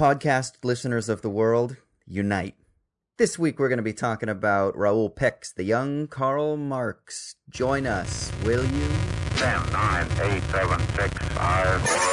Podcast listeners of the world, unite. This week we're going to be talking about Raoul Peck's The Young Karl Marx. Join us, will you? 10, 9, 8, 7, 6, 5, 4,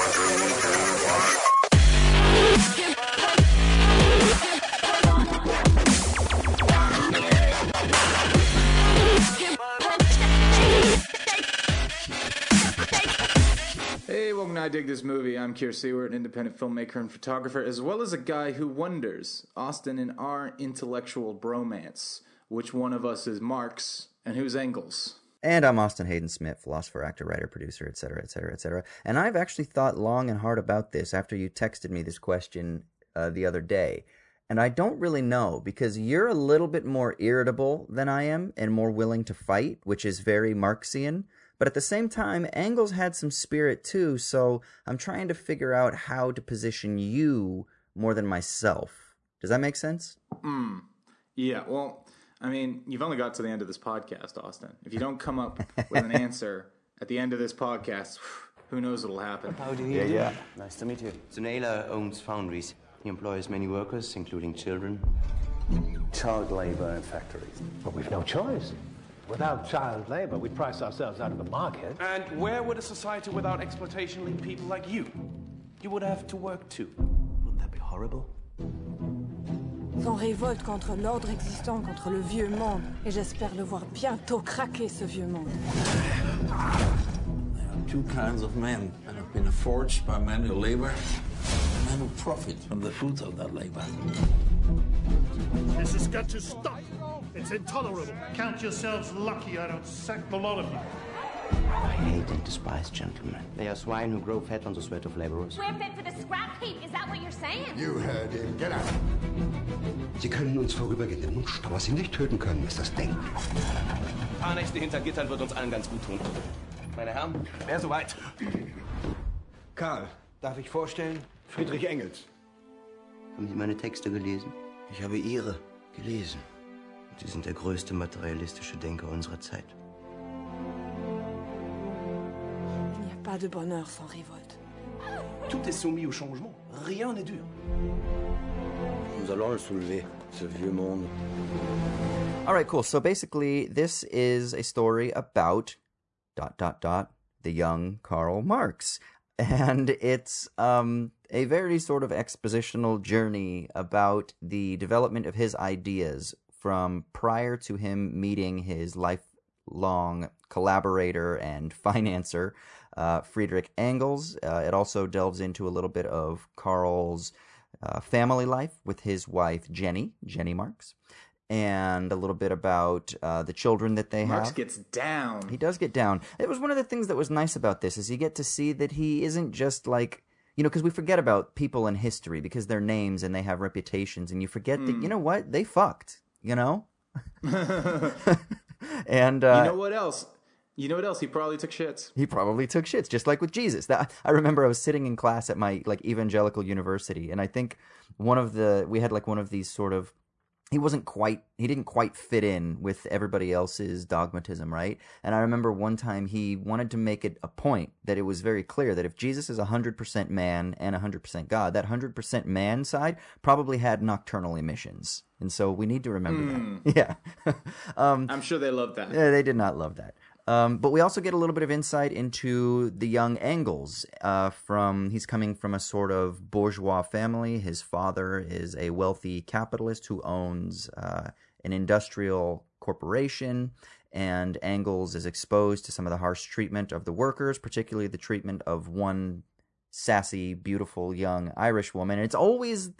Hey, welcome to I Dig This Movie. I'm Kier Seward, an independent filmmaker and photographer, as well as a guy who wonders, Austin, in our intellectual bromance, which one of us is Marx and who's Engels? And I'm Austin Hayden Smith, philosopher, actor, writer, producer, etc., etc., etc. And I've actually thought long and hard about this after you texted me this question uh, the other day. And I don't really know because you're a little bit more irritable than I am and more willing to fight, which is very Marxian. But at the same time, Engels had some spirit too, so I'm trying to figure out how to position you more than myself. Does that make sense? Hmm. Yeah, well, I mean, you've only got to the end of this podcast, Austin. If you don't come up with an answer at the end of this podcast, who knows what'll happen. How do you do? Yeah. Nice to meet you. Zunela owns foundries. He employs many workers, including children. child labor in factories. But we've no choice. Without child labor, we price ourselves out of the market. And where would a society without exploitation leave people like you? You would have to work too. Wouldn't that be horrible? S'en révolte contre l'ordre existant, contre le vieux monde. Et j'espère le voir bientôt craquer, ce vieux monde. There are two kinds of men that have been forged by manual labor and men who profit from the fruits of that labor. This has got to stop. It's intolerable. Count yourselves lucky I don't sack the lot of you. I hate and despise gentlemen. They are swine who grow fat on the sweat of laborers. We're fit for the scrap heap. Is that what you're saying? You heard him. Get out. Sie können uns vorübergehend Mundstoß, aber Sie nicht töten können, ist das Denken. Ein paar Nächte hinter Gittern wird uns allen ganz gut tun. Meine Herren, wer soweit? Karl, darf ich vorstellen? Friedrich Engels. Haben Sie meine Texte gelesen? Ich habe Ihre gelesen. Sie sind der größte materialistische Denker unserer Zeit. Il n'y a pas de bonheur sans révolte. Tout est soumis au changement. Rien n'est dur. Nous allons le soulever, ce vieux monde. All right, cool. So basically, this is a story about dot dot dot the young Karl Marx, and it's um, a very sort of expositional journey about the development of his ideas from prior to him meeting his lifelong collaborator and financer, uh, Friedrich Engels. Uh, it also delves into a little bit of Karl's uh, family life with his wife Jenny, Jenny Marx, and a little bit about uh, the children that they have. Marx gets down. He does get down. It was one of the things that was nice about this is you get to see that he isn't just like you know because we forget about people in history because they're names and they have reputations and you forget that you know what they fucked you know and uh, you know what else? You know what else? He probably took shits. he probably took shits just like with Jesus. That I remember I was sitting in class at my like evangelical university and I think one of the we had like one of these sort of he wasn't quite he didn't quite fit in with everybody else's dogmatism, right? And I remember one time he wanted to make it a point that it was very clear that if Jesus is 100% man and 100% God, that 100% man side probably had nocturnal emissions. And so we need to remember that. Yeah. um I'm sure they loved that. yeah, they did not love that. Um, but we also get a little bit of insight into the young Engels. Uh, from he's coming from a sort of bourgeois family. His father is a wealthy capitalist who owns uh, an industrial corporation, and Engels is exposed to some of the harsh treatment of the workers, particularly the treatment of one sassy, beautiful young Irish woman. It's always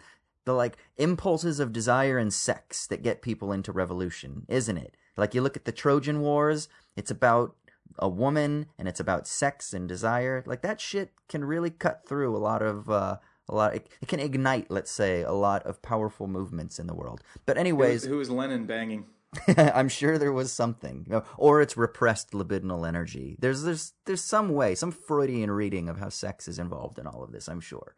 the like impulses of desire and sex that get people into revolution, isn't it? Like you look at the Trojan Wars, it's about a woman and it's about sex and desire. Like that shit can really cut through a lot of uh a lot it, it can ignite, let's say, a lot of powerful movements in the world. But anyways, Who is Lenin banging? I'm sure there was something, or it's repressed libidinal energy. There's there's there's some way, some Freudian reading of how sex is involved in all of this. I'm sure.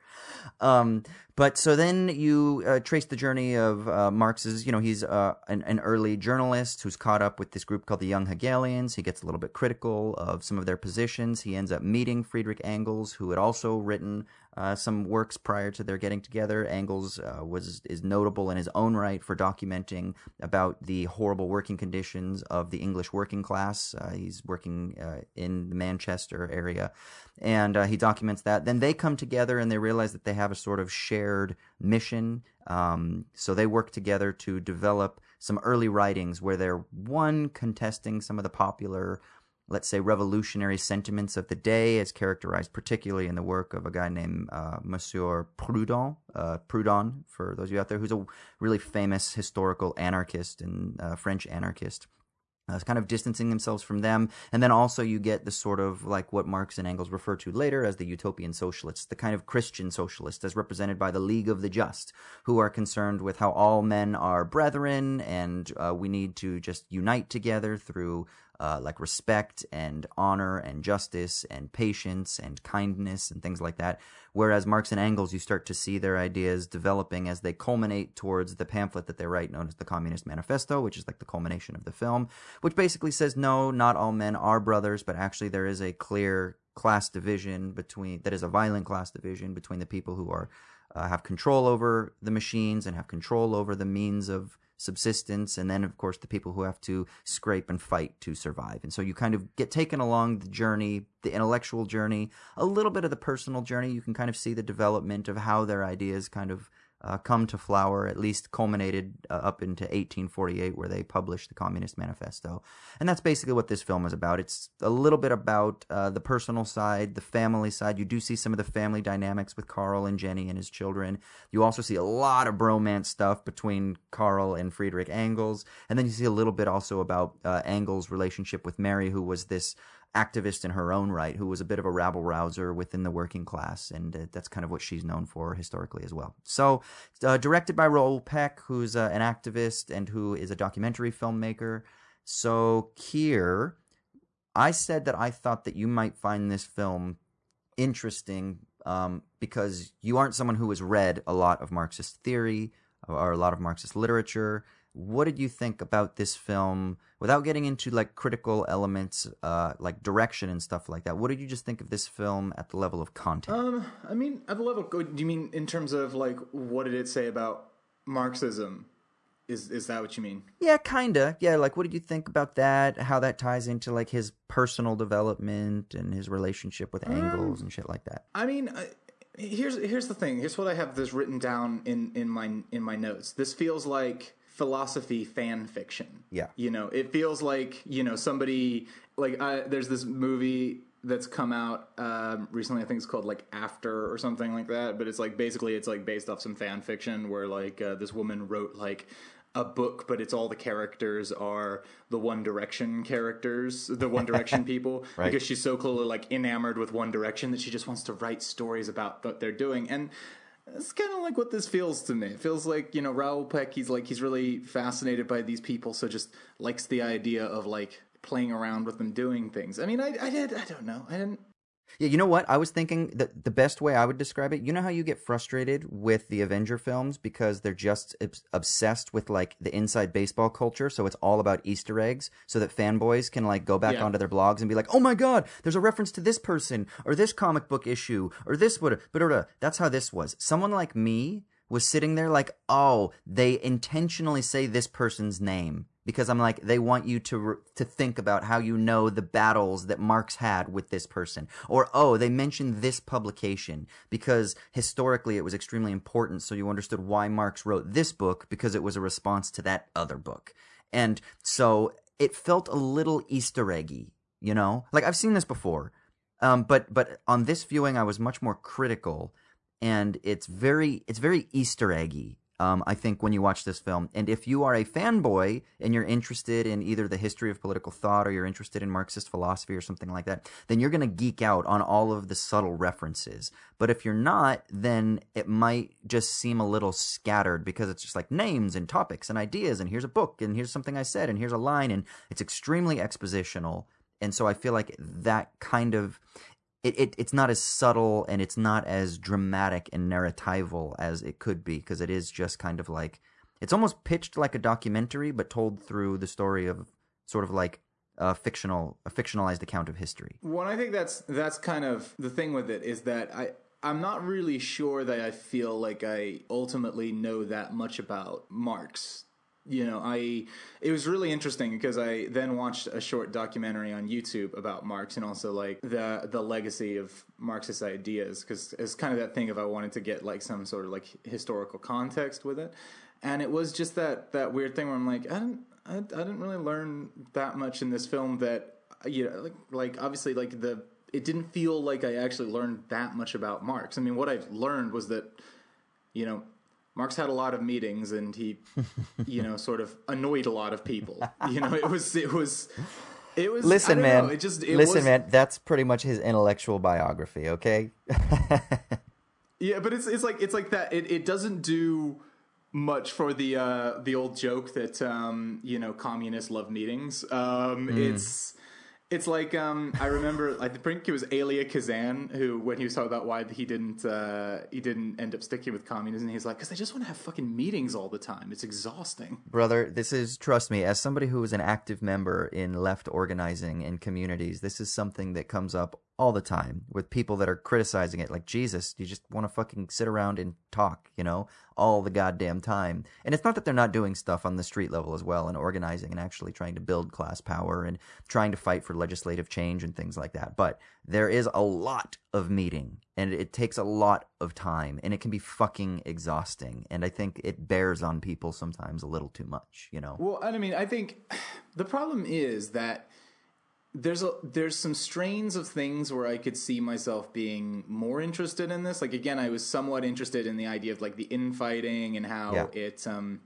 Um, but so then you uh, trace the journey of uh, Marx's. You know, he's uh, an, an early journalist who's caught up with this group called the Young Hegelians. He gets a little bit critical of some of their positions. He ends up meeting Friedrich Engels, who had also written uh, some works prior to their getting together. Engels uh, was is notable in his own right for documenting about the horrible working conditions of the English working class. Uh, he's working uh, in the Manchester area, and uh, he documents that. Then they come together and they realize that they have a sort of shared mission. Um, so they work together to develop some early writings where they're one contesting some of the popular let's say, revolutionary sentiments of the day, as characterized particularly in the work of a guy named uh, Monsieur Proudhon, uh, Proudhon, for those of you out there, who's a really famous historical anarchist and uh, French anarchist. Uh, kind of distancing themselves from them. And then also you get the sort of like what Marx and Engels refer to later as the utopian socialists, the kind of Christian socialists as represented by the League of the Just, who are concerned with how all men are brethren and uh, we need to just unite together through uh, like respect and honor and justice and patience and kindness and things like that. Whereas Marx and Engels, you start to see their ideas developing as they culminate towards the pamphlet that they write, known as the Communist Manifesto, which is like the culmination of the film, which basically says no, not all men are brothers, but actually there is a clear class division between that is a violent class division between the people who are uh, have control over the machines and have control over the means of subsistence, and then, of course, the people who have to scrape and fight to survive. And so you kind of get taken along the journey, the intellectual journey, a little bit of the personal journey. You can kind of see the development of how their ideas kind of uh, come to flower, at least culminated uh, up into 1848, where they published the Communist Manifesto. And that's basically what this film is about. It's a little bit about uh, the personal side, the family side. You do see some of the family dynamics with Karl and Jenny and his children. You also see a lot of bromance stuff between Karl and Friedrich Engels. And then you see a little bit also about uh, Engels' relationship with Mary, who was this activist in her own right who was a bit of a rabble rouser within the working class, and uh, that's kind of what she's known for historically as well. So, uh, directed by Raoul Peck, who's uh, an activist and who is a documentary filmmaker. So, Kier, I said that I thought that you might find this film interesting um, because you aren't someone who has read a lot of Marxist theory or a lot of Marxist literature. What did you think about this film? Without getting into like critical elements, uh, like direction and stuff like that, what did you just think of this film at the level of content? Um, I mean, at the level, of, do you mean in terms of like what did it say about Marxism? Is is that what you mean? Yeah, kinda. Yeah, like what did you think about that? How that ties into like his personal development and his relationship with Engels and shit like that. I mean, I, here's here's the thing. Here's what I have this written down in in my in my notes. This feels like philosophy fan fiction. Yeah. You know, it feels like, you know, somebody like I, there's this movie that's come out um, recently. I think it's called like After or something like that. But it's like basically it's like based off some fan fiction where like uh, this woman wrote like a book, but it's all the characters are the One Direction characters, the One Direction people, Right. because she's so clearly like enamored with One Direction that she just wants to write stories about what they're doing. And it's kind of like what this feels to me. It feels like you know Raoul Peck. He's like he's really fascinated by these people, so just likes the idea of like playing around with them doing things. I mean, I I did I don't know I didn't Yeah, you know what? I was thinking that the best way I would describe it, you know how you get frustrated with the Avenger films because they're just obs- obsessed with like the inside baseball culture, so it's all about Easter eggs so that fanboys can like go back Yeah. onto their blogs and be like, "Oh my god, there's a reference to this person or this comic book issue or this what but uh, that's how this was. Someone like me was sitting there like, "Oh, they intentionally say this person's name." Because I'm like, they want you to to think about how you know the battles that Marx had with this person, or oh, they mentioned this publication because historically it was extremely important, so you understood why Marx wrote this book because it was a response to that other book, and so it felt a little Easter eggy, you know. Like I've seen this before, um, but but on this viewing, I was much more critical, and it's very it's very Easter eggy. Um, I think when you watch this film, and if you are a fanboy and you're interested in either the history of political thought or you're interested in Marxist philosophy or something like that, then you're going to geek out on all of the subtle references. But if you're not, then it might just seem a little scattered because it's just like names and topics and ideas, and here's a book, and here's something I said, and here's a line, and it's extremely expositional. And so I feel like that kind of it, it it's not as subtle and it's not as dramatic and narratival as it could be because it is just kind of like it's almost pitched like a documentary but told through the story of sort of like a fictional a fictionalized account of history. Well, I think that's that's kind of the thing with it is that I I'm not really sure that I feel like I ultimately know that much about Marx. You know, I it was really interesting because I then watched a short documentary on YouTube about Marx and also like the the legacy of Marxist ideas because it's kind of that thing if I wanted to get like some sort of like historical context with it, and it was just that that weird thing where I'm like I didn't I, I didn't really learn that much in this film that you know like like obviously like the it didn't feel like I actually learned that much about Marx. I mean, what I've learned was that, you know, Marx had a lot of meetings and he, you know, sort of annoyed a lot of people. You know, it was it was it was. I Listen, don't man. know, it just it listen, was, man. That's pretty much his intellectual biography. Okay. Yeah, but it's it's like it's like that. It it doesn't do much for the uh, the old joke that um, you know communists love meetings. Um, Mm. It's it's like um, I remember I think it was Elia Kazan who when he was talking about why he didn't uh, he didn't end up sticking with communism. He's like because they just want to have fucking meetings all the time. It's exhausting. Brother, this is, trust me, as somebody who is an active member in left organizing in communities, this is something that comes up all the time with people that are criticizing it. Like, Jesus, you just want to fucking sit around and talk, you know, all the goddamn time. And it's not that they're not doing stuff on the street level as well and organizing and actually trying to build class power and trying to fight for legislative change and things like that. But there is a lot of meeting and it takes a lot of time and it can be fucking exhausting. And I think it bears on people sometimes a little too much, you know? Well, and I mean, I think the problem is that there's a there's some strains of things where I could see myself being more interested in this. Like again, I was somewhat interested in the idea of like the infighting and how Yeah. it um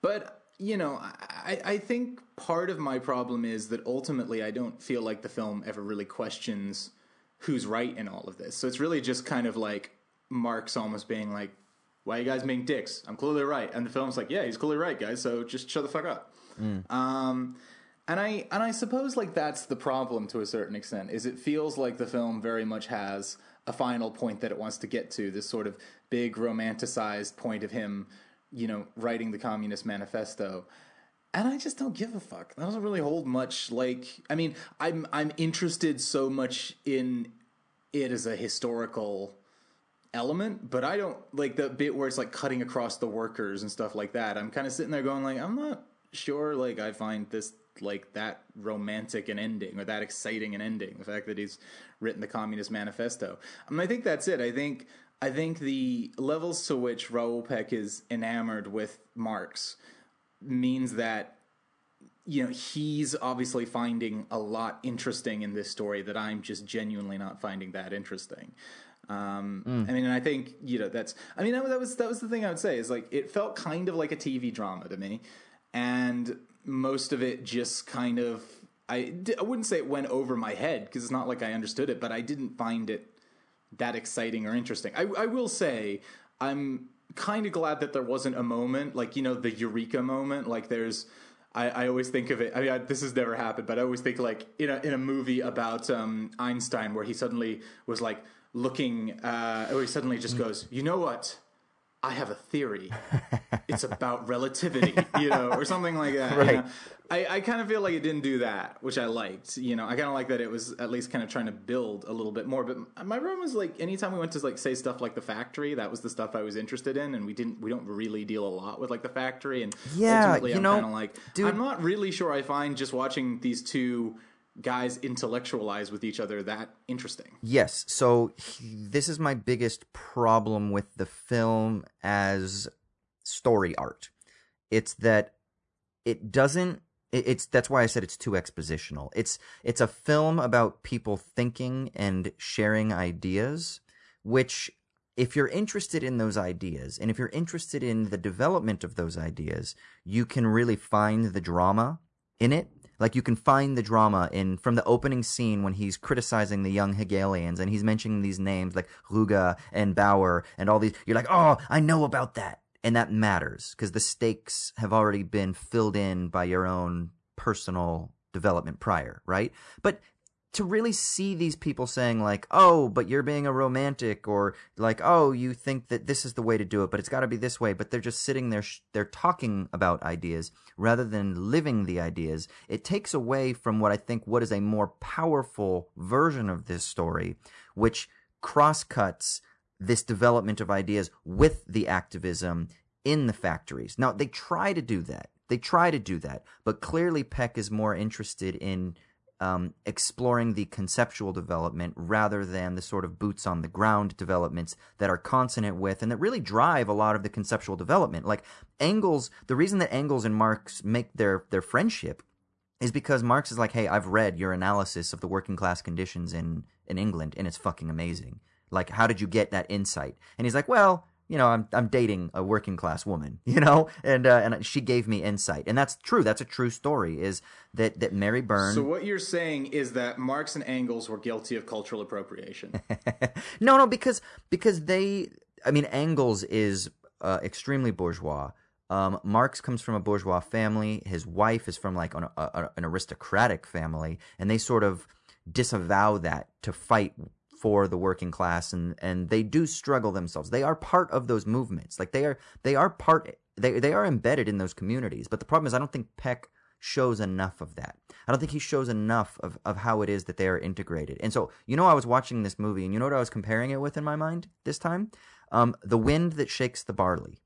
but you know, I, I think part of my problem is that ultimately I don't feel like the film ever really questions who's right in all of this. So it's really just kind of like Marx almost being like, "Why you guys being dicks? I'm clearly right." And the film's like, "Yeah, he's clearly right, guys. So just shut the fuck up." Um, and I and I suppose like that's the problem to a certain extent is it feels like the film very much has a final point that it wants to get to this sort of big romanticized point of him, you know, writing the Communist Manifesto. And I just don't give a fuck. That doesn't really hold much. Like, I mean, I'm I'm interested so much in it as a historical element, but I don't like the bit where it's like cutting across the workers and stuff like that. I'm kind of sitting there going like, I'm not sure like I find this like that romantic an ending or that exciting an ending. The fact that he's written the Communist Manifesto. I mean, I think that's it. I think I think the levels to which Raoul Peck is enamored with Marx means that you know he's obviously finding a lot interesting in this story that I'm just genuinely not finding that interesting. Um, Mm. I mean, and I think you know that's. I mean, that, that was that was the thing I would say is like it felt kind of like a TV drama to me, and most of it just kind of. I, I wouldn't say it went over my head because it's not like I understood it, but I didn't find it that exciting or interesting. I, I will say I'm kind of glad that there wasn't a moment like you know the eureka moment. Like there's, I, I always think of it. I mean, I, this has never happened, but I always think like in a in a movie about um, Einstein where he suddenly was like looking, uh, or he suddenly just goes, you know what? I have a theory. It's about relativity, you know, or something like that. you know? I, I kind of feel like it didn't do that, which I liked. You know, I kind of like that it was at least kind of trying to build a little bit more. But my problem was like anytime we went to like say stuff like the factory, that was the stuff I was interested in, and we didn't we don't really deal a lot with like the factory. And Yeah, ultimately, you I'm know, kind of like dude- I'm not really sure I find just watching these two guys intellectualize with each other that interesting. Yes. So he- this is my biggest problem with the film as story art. It's that it doesn't it- it's that's why I said it's too expositional. It's it's a film about people thinking and sharing ideas which if you're interested in those ideas and if you're interested in the development of those ideas, you can really find the drama in it. Like you can find the drama in from the opening scene when he's criticizing the young Hegelians and he's mentioning these names like Ruge and Bauer and all these. You're like, oh, I know about that, and that matters because the stakes have already been filled in by your own personal development prior, right? But to really see these people saying like, "Oh, but you're being a romantic," or like, "Oh, you think that this is the way to do it, but it's got to be this way," but they're just sitting there, sh- they're talking about ideas rather than living the ideas. It takes away from what I think what is a more powerful version of this story, which crosscuts this development of ideas with the activism in the factories. Now, they try to do that. They try to do that, but clearly Peck is more interested in um, exploring the conceptual development rather than the sort of boots on the ground developments that are consonant with and that really drive a lot of the conceptual development. Like Engels, the reason that Engels and Marx make their their friendship is because Marx is like, hey, I've read your analysis of the working class conditions in in England, and it's fucking amazing. Like, how did you get that insight? And he's like, well, you know, I'm I'm dating a working class woman, you know, and uh, and she gave me insight, and that's true. That's a true story. Is that that Mary Burns? So what you're saying is that Marx and Engels were guilty of cultural appropriation. no, no, because because they, I mean, Engels is uh, extremely bourgeois. Um, Marx comes from a bourgeois family. His wife is from like an, a, an aristocratic family, and they sort of disavow that to fight for the working class and and they do struggle themselves. They are part of those movements. Like they are they are part they they are embedded in those communities. But the problem is i don't think peck shows enough of that. I don't think he shows enough of of how it is that they are integrated. And so you know i was watching this movie and you know what i was comparing it with in my mind this time? Um the wind that shakes the barley.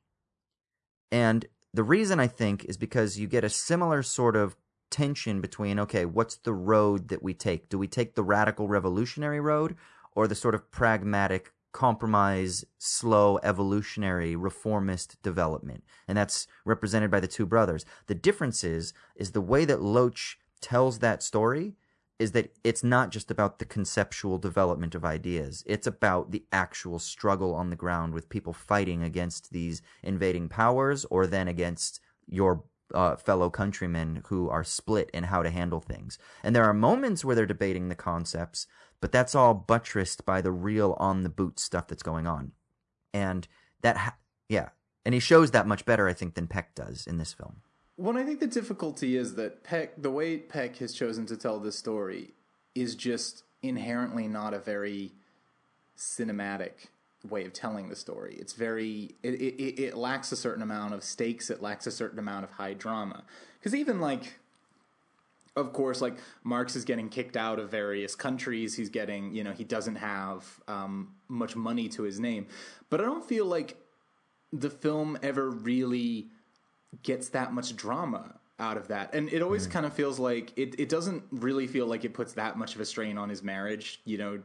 And the reason i think is because you get a similar sort of tension between okay what's the road that we take? Do we take the radical revolutionary road or the sort of pragmatic compromise, slow, evolutionary, reformist development. And that's represented by the two brothers. The difference is, is the way that Loach tells that story is that it's not just about the conceptual development of ideas. It's about the actual struggle on the ground with people fighting against these invading powers or then against your uh, fellow countrymen who are split in how to handle things. And there are moments where they're debating the concepts, but that's all buttressed by the real on the boot stuff that's going on. And that, ha- yeah. And he shows that much better, I think, than Peck does in this film. Well, I think the difficulty is that Peck, the way Peck has chosen to tell this story, is just inherently not a very cinematic way of telling the story. It's very it, it, it lacks a certain amount of stakes. It lacks a certain amount of high drama. Because even like, of course, like Marx is getting kicked out of various countries. He's getting you know he doesn't have um, much money to his name. But I don't feel like the film ever really gets that much drama out of that. And it always mm. kind of feels like it, it doesn't really feel like it puts that much of a strain on his marriage, you know,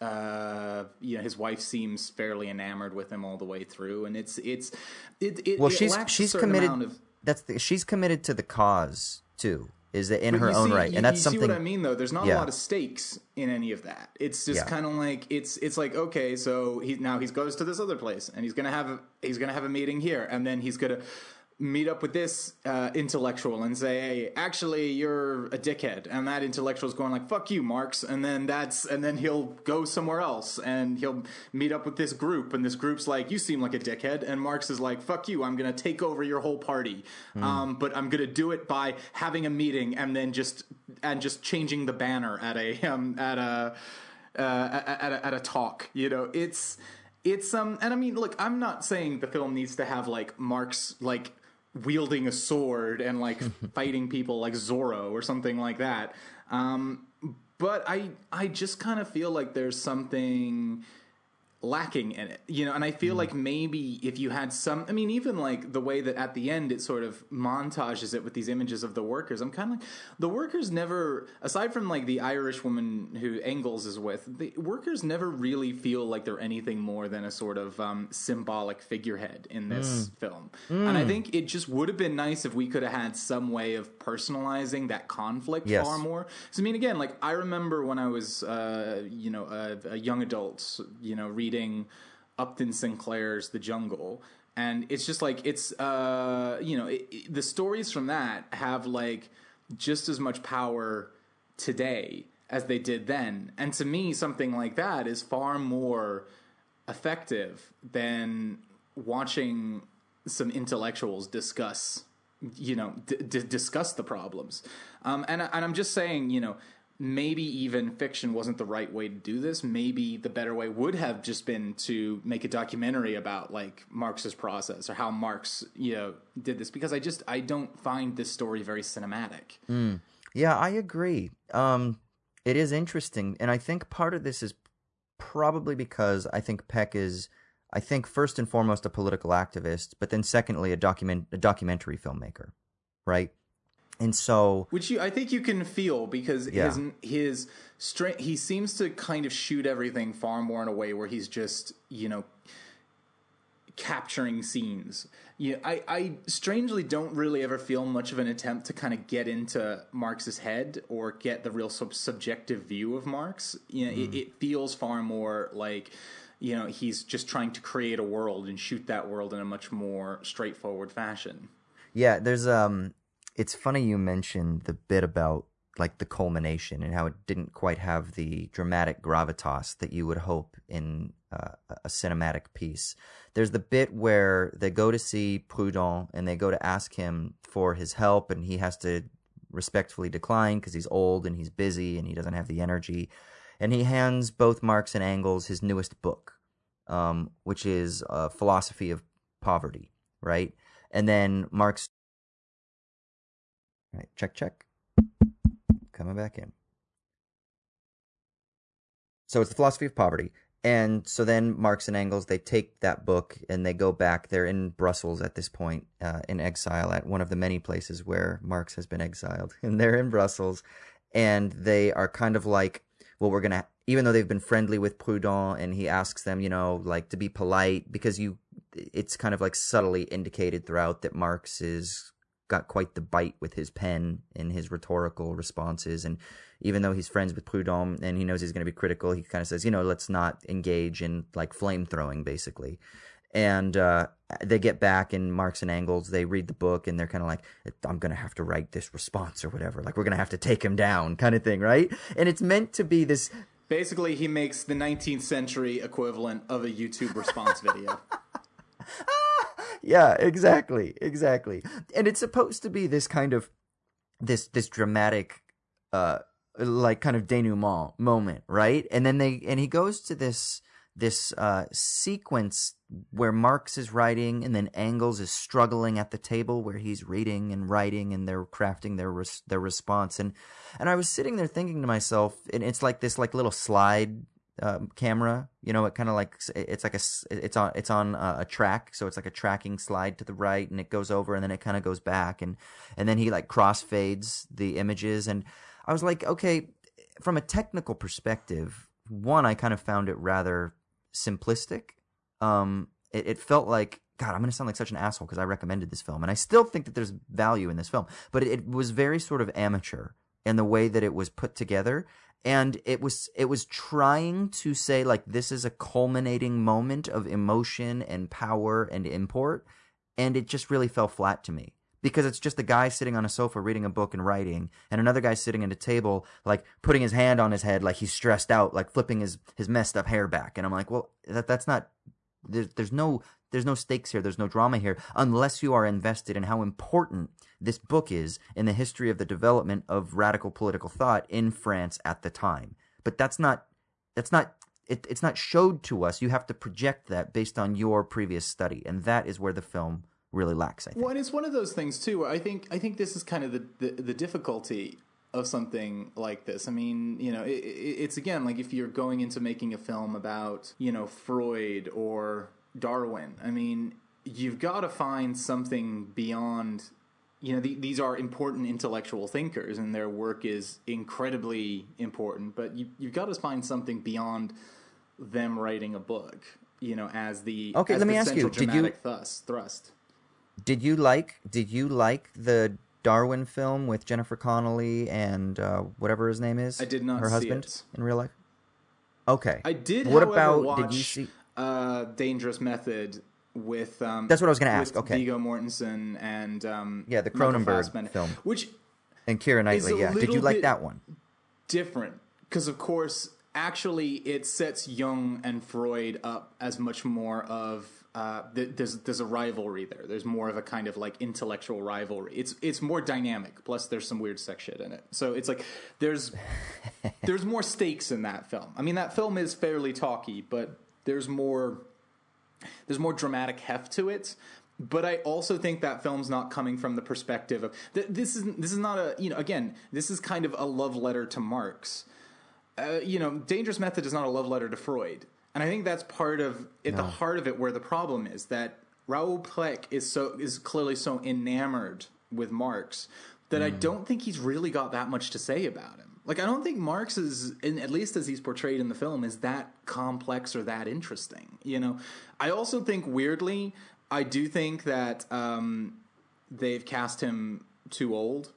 uh, you know, his wife seems fairly enamored with him all the way through, and it's it's it. it well, it she's she's committed. Of, that's the, she's committed to the cause too. Is that in her own see, right? You, and that's you something. See what I mean, though. There's not yeah. a lot of stakes in any of that. It's just Yeah. kind of like it's it's like okay, so he now he goes to this other place, and he's gonna have a, he's gonna have a meeting here, and then he's gonna meet up with this uh, intellectual and say, "Hey, actually, you're a dickhead," and that intellectual's going like, "Fuck you, Marx," and then that's and then he'll go somewhere else and he'll meet up with this group, and this group's like, "You seem like a dickhead," and Marx is like, "Fuck you, I'm gonna take over your whole party, um, but I'm gonna do it by having a meeting and then just and just changing the banner at a um, at a uh, at, at, a, at a talk. You know, it's it's um, and I mean, look, I'm not saying the film needs to have like Marx like wielding a sword and like fighting people like Zorro or something like that. Um, but I I just kind of feel like there's something lacking in it you know and i feel like maybe if you had some i mean even like the way that at the end it sort of montages it with these images of the workers i'm kind of like the workers never aside from like the irish woman who engels is with the workers never really feel like they're anything more than a sort of um, symbolic figurehead in this Mm. film and i Mm. think it just would have been nice if we could have had some way of personalizing that conflict Yes. far more so i mean again like i remember when i was uh, you know a, a young adult you know reading upton sinclair's the jungle. And it's just like it's uh you know it, it- the stories from that have like just as much power today as they did then. And to me something like that is far more effective than watching some intellectuals discuss you know d- d- discuss the problems. Um, and, and i'm just saying you know maybe even fiction wasn't the right way to do this maybe the better way would have just been to make a documentary about like marx's process or how marx you know did this because i just i don't find this story very cinematic Mm. Yeah, I agree. Um, it is interesting, and I think part of this is probably because I think Peck is, I think first and foremost a political activist, but then secondly a document a documentary filmmaker, right? And so, which you, I think you can feel because Yeah. his his strength. He seems to kind of shoot everything far more in a way where he's just you know capturing scenes. Yeah, I, I strangely don't really ever feel much of an attempt to kind of get into Marx's head or get the real sub- subjective view of Marx. You know, it, it feels far more like you know he's just trying to create a world and shoot that world in a much more straightforward fashion. Yeah, there's um it's funny you mentioned the bit about like the culmination and how it didn't quite have the dramatic gravitas that you would hope in uh, a cinematic piece. There's the bit where they go to see Proudhon and they go to ask him for his help and he has to respectfully decline because he's old and he's busy and he doesn't have the energy. And he hands both Marx and Engels his newest book, um, which is uh, Philosophy of Poverty, right? And then Marx Right, check, check. Coming back in. So it's the philosophy of poverty. And so then Marx and Engels, they take that book and they go back. They're in Brussels at this point, uh, in exile at one of the many places where Marx has been exiled. And they're in Brussels and they are kind of like, well, we're going to, even though they've been friendly with Proudhon and he asks them, you know, like to be polite because you, it's kind of like subtly indicated throughout that Marx is got quite the bite with his pen in his rhetorical responses. And even though he's friends with Proudhon and he knows he's going to be critical, he kind of says, you know, let's not engage in like flame throwing, basically. And uh, they get back, and Marx and Engels, they read the book, and they're kind of like, I'm going to have to write this response or whatever. Like, we're going to have to take him down, kind of thing, right? And it's meant to be this. Basically, he makes the 19th century equivalent of a YouTube response video. yeah, exactly, exactly. And it's supposed to be this kind of this this dramatic uh like kind of denouement moment, right? And then they and he goes to this this uh sequence where Marx is writing and then Engels is struggling at the table where he's reading and writing and they're crafting their res- their response and and I was sitting there thinking to myself and it's like this like little slide um, camera. You know, it kind of like it's like a it's on it's on a, a track, so it's like a tracking slide to the right, and it goes over, and then it kind of goes back, and and then he like crossfades the images, and I was like, okay, from a technical perspective, one, I kind of found it rather simplistic. Um, it, it felt like God, I'm going to sound like such an asshole because I recommended this film, and I still think that there's value in this film, but it, it was very sort of amateur in the way that it was put together and it was it was trying to say like this is a culminating moment of emotion and power and import and it just really fell flat to me. Because it's just a guy sitting on a sofa reading a book and writing and another guy sitting at a table like putting his hand on his head like he's stressed out like flipping his his messed up hair back. And i'm like well that that's not there's there's no there's no stakes here. There's no drama here unless you are invested in how important this book is in the history of the development of radical political thought in France at the time. But that's not that's not it, it's not showed to us. You have to project that based on your previous study. And that is where the film really lacks i think. Well, and it's one of those things too. Where I think I think this is kind of the the, the difficulty of something like this. I mean, you know, it, it, it's again like if you're going into making a film about you know Freud or Darwin. I mean, you've got to find something beyond. You know, the, these are important intellectual thinkers, and their work is incredibly important. But you, you've got to find something beyond them writing a book. You know, as the Okay, as let me ask you, did you- thrust. Did you like Did you like the Darwin film with Jennifer Connelly and uh, whatever his name is? I did not Her see husband it. in real life. Okay. I did. What about? watch, Did you see? uh, Dangerous Method with? Um, That's what I was gonna ask, okay. Viggo Mortensen and um, Yeah, the Cronenberg film. which And Keira Knightley. Yeah. Did you like that one? different because, of course, actually, it sets Jung and Freud up as much more of. Uh, th- there's there's a rivalry there. There's more of a kind of like intellectual rivalry. It's it's more dynamic. Plus, there's some weird sex shit in it. So it's like there's there's more stakes in that film. I mean, that film is fairly talky, but there's more there's more dramatic heft to it. But I also think that film's not coming from the perspective of th- this is this is not a you know again this is kind of a love letter to Marx. Uh, you know, Dangerous Method is not a love letter to Freud, and I think that's part of at the heart of it where the problem is that Raoul Peck is so is clearly so enamored with Marx that I don't think he's really got that much to say about him. Like I don't think Marx is, in, at least as he's portrayed in the film, is that complex or that interesting. You know, I also think weirdly, I do think that um, they've cast him too old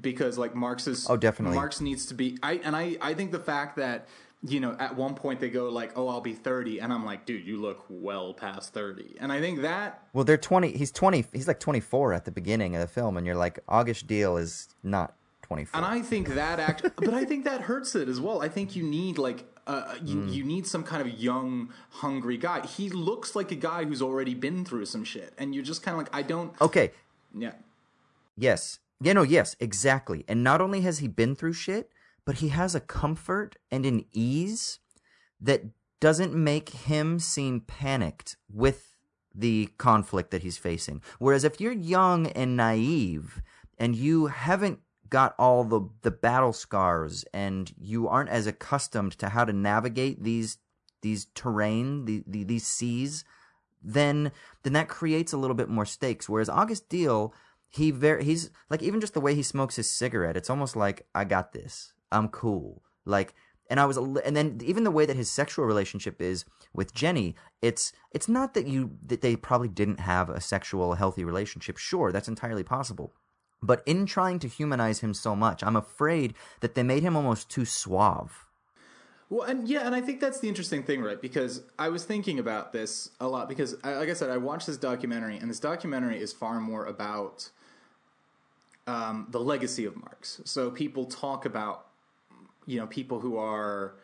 because like Marx is Oh, definitely. Marx needs to be I and I I think the fact that you know at one point they go like oh I'll be 30 and I'm like dude you look well past 30 and I think that Well, they're 20. He's 20. He's like 24 at the beginning of the film, and you're like, August Diehl is not 24. and I think that act but I think that hurts it as well I think you need like uh, you, Mm. you need some kind of young hungry guy he looks like a guy who's already been through some shit and you're just kind of like I don't Okay. yeah Yes. Yeah, no, yes, exactly. And not only has he been through shit, but he has a comfort and an ease that doesn't make him seem panicked with the conflict that he's facing. Whereas if you're young and naive and you haven't got all the the battle scars and you aren't as accustomed to how to navigate these these terrain, the, the, these seas, then then that creates a little bit more stakes. Whereas August Diehl, he very he's like even just the way he smokes his cigarette, it's almost like I got this. I'm cool. Like and I was and then even the way that his sexual relationship is with Jenny, it's it's not that you that they probably didn't have a sexual healthy relationship. Sure, that's entirely possible. But in trying to humanize him so much, I'm afraid that they made him almost too suave. Well, and yeah, and I think that's the interesting thing, right? Because I was thinking about this a lot because, like I said, I watched this documentary, and this documentary is far more about um, the legacy of Marx. So people talk about, you know, people who are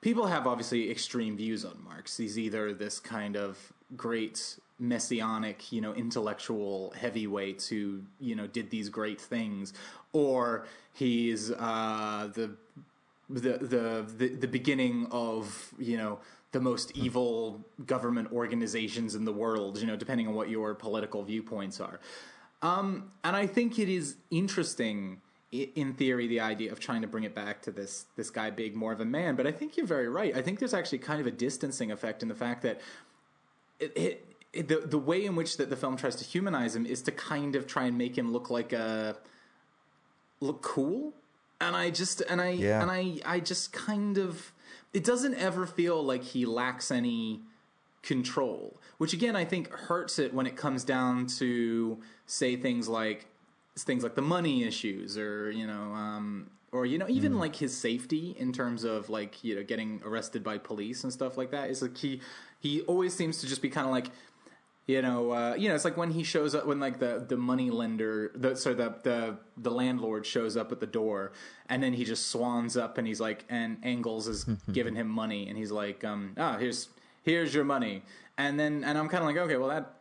people have obviously extreme views on Marx. He's either this kind of great messianic, you know, intellectual heavyweight who, you know, did these great things, or he's uh, the the the the, the beginning of you know the most evil government organizations in the world you know depending on what your political viewpoints are um, and i think it is interesting in theory the idea of trying to bring it back to this this guy big more of a man. But i think you're very right. I think there's actually kind of a distancing effect in the fact that it, it, it, the the way in which that the film tries to humanize him is to kind of try and make him look like a look cool. And i just and i Yeah. and i i just kind of it doesn't ever feel like he lacks any control which again i think hurts it when it comes down to say things like things like the money issues or you know um or you know even like his safety in terms of like you know getting arrested by police and stuff like that. Is like he he always seems to just be kind of like you know, uh, you know, it's like when he shows up when like the the money lender, the sorry, the the the landlord shows up at the door, and then he just swans up and he's like, and Engels is giving him money, and he's like, um, ah, here's here's your money, and then and I'm kind of like, okay, well that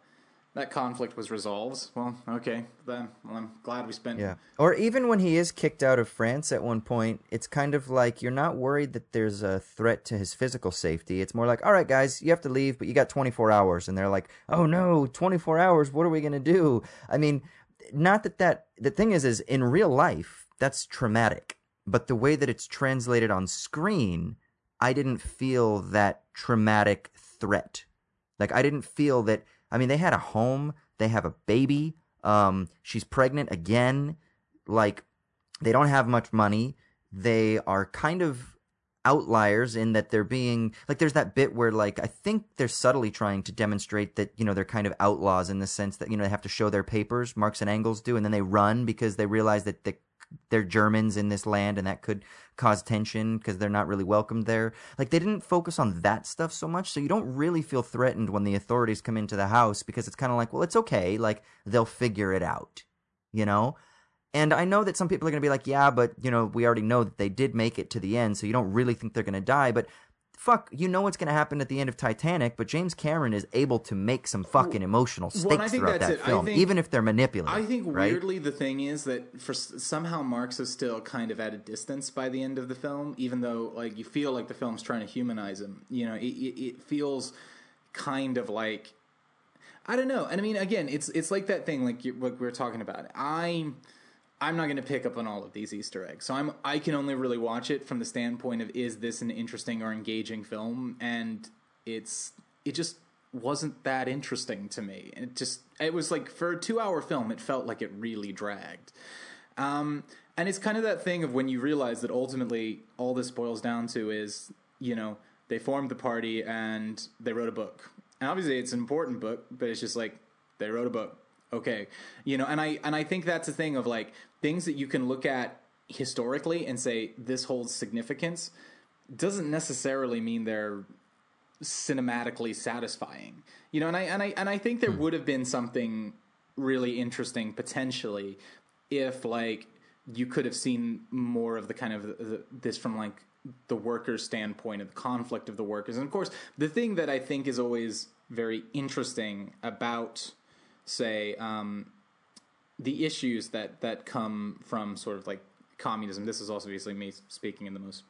that conflict was resolved. Well, okay, then well, I'm glad we spent. Yeah. Or even when he is kicked out of France at one point, it's kind of like you're not worried that there's a threat to his physical safety. It's more like, all right, guys, you have to leave, but you got 24 hours. And they're like, oh no, 24 hours. What are we to do? I mean, not that that, the thing is, is in real life, that's traumatic. But the way that it's translated on screen, I didn't feel that traumatic threat. Like I didn't feel that. I mean, they had a home. They have a baby. Um, she's pregnant again. Like they don't have much money. They are kind of outliers in that they're being like there's that bit where like I think they're subtly trying to demonstrate that you know they're kind of outlaws in the sense that you know they have to show their papers Marx and Engels do and then they run because they realize that the, they're Germans in this land and that could cause tension because they're not really welcomed there like they didn't focus on that stuff so much so you don't really feel threatened when the authorities come into the house because it's kind of like well it's okay like they'll figure it out you know and I know that some people are going to be like, yeah, but, you know, we already know that they did make it to the end, so you don't really think they're going to die. But fuck, you know what's going to happen at the end of Titanic, but James Cameron is able to make some fucking emotional Well, I stakes think throughout that's that it. I film, think- even if they're manipulative. I think right? weirdly the thing is that for somehow Marx is still kind of at a distance by the end of the film, even though like you feel like the film's trying to humanize him. You know, it, it, it feels kind of like I don't know. And I mean, again, it's it's like that thing like you, what we are talking about. I I'm not going to pick up on all of these Easter eggs. So I'm I can only really watch it from the standpoint of is this an interesting or engaging film and it's it just wasn't that interesting to me. It just it was like for a 2-hour film it felt like it really dragged. Um and it's kind of that thing of when you realize that ultimately all this boils down to is, you know, they formed the party and they wrote a book. And obviously it's an important book, but it's just like they wrote a book. Okay. You know, and I and I think that's a thing of like things that you can look at historically and say this holds significance doesn't necessarily mean they're cinematically satisfying. You know, and I and I and I think there hmm. would have been something really interesting potentially if like you could have seen more of the kind of the, this from like the workers' standpoint of the conflict of the workers. And of course, the thing that I think is always very interesting about, say, um, the issues that that come from sort of like communism. This is also obviously me speaking in the most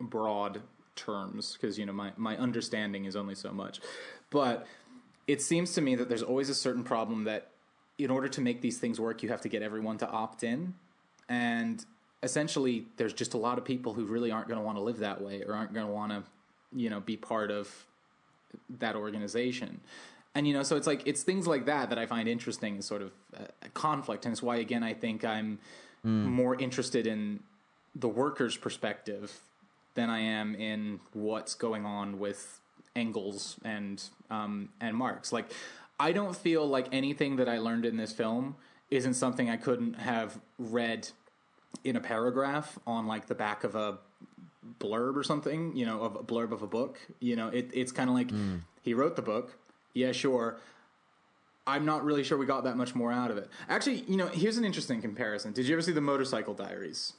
broad terms because you know my my understanding is only so much, but it seems to me that there's always a certain problem that in order to make these things work, you have to get everyone to opt in, and essentially there's just a lot of people who really aren't going to want to live that way or aren't going to want to you know be part of that organization and you know so it's like it's things like that that i find interesting sort of a conflict and it's why again i think i'm Mm. more interested in the workers perspective than i am in what's going on with engels and um and marx like i don't feel like anything that i learned in this film isn't something i couldn't have read in a paragraph on like the back of a blurb or something, you know, of a blurb of a book. You know, it, it's kind of like he wrote the book. Yeah, sure. I'm not really sure we got that much more out of it. Actually, you know, here's an interesting comparison. Did you ever see the Motorcycle Diaries?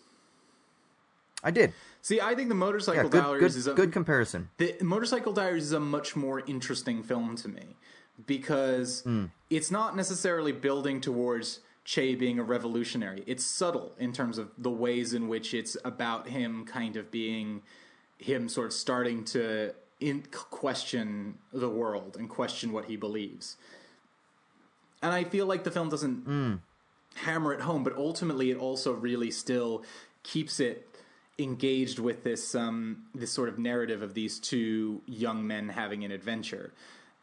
I did. See, I think the Motorcycle Yeah, good, Diaries good, is a good comparison. the Motorcycle Diaries is a much more interesting film to me because hmm. it's not necessarily building towards Che being a revolutionary. It's subtle in terms of the ways in which it's about him kind of being him sort of starting to in question the world and question what he believes. And I feel like the film doesn't hammer it home, but ultimately it also really still keeps it engaged with this um, this sort of narrative of these two young men having an adventure.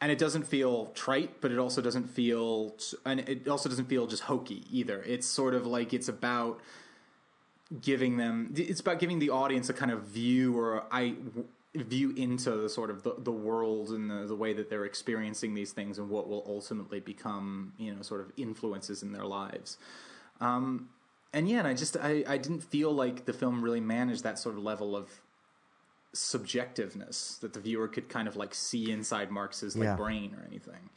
And it doesn't feel trite, but it also doesn't feel, and it also doesn't feel just hokey either. It's sort of like it's about giving them, it's about giving the audience a kind of view or I view into the sort of the, the world and the, the way that they're experiencing these things and what will ultimately become, you know, sort of influences in their lives. Um, and yeah, and I just I, I didn't feel like the film really managed that sort of level of subjectiveness that the viewer could kind of like see inside Marx's like Yeah. brain or anything.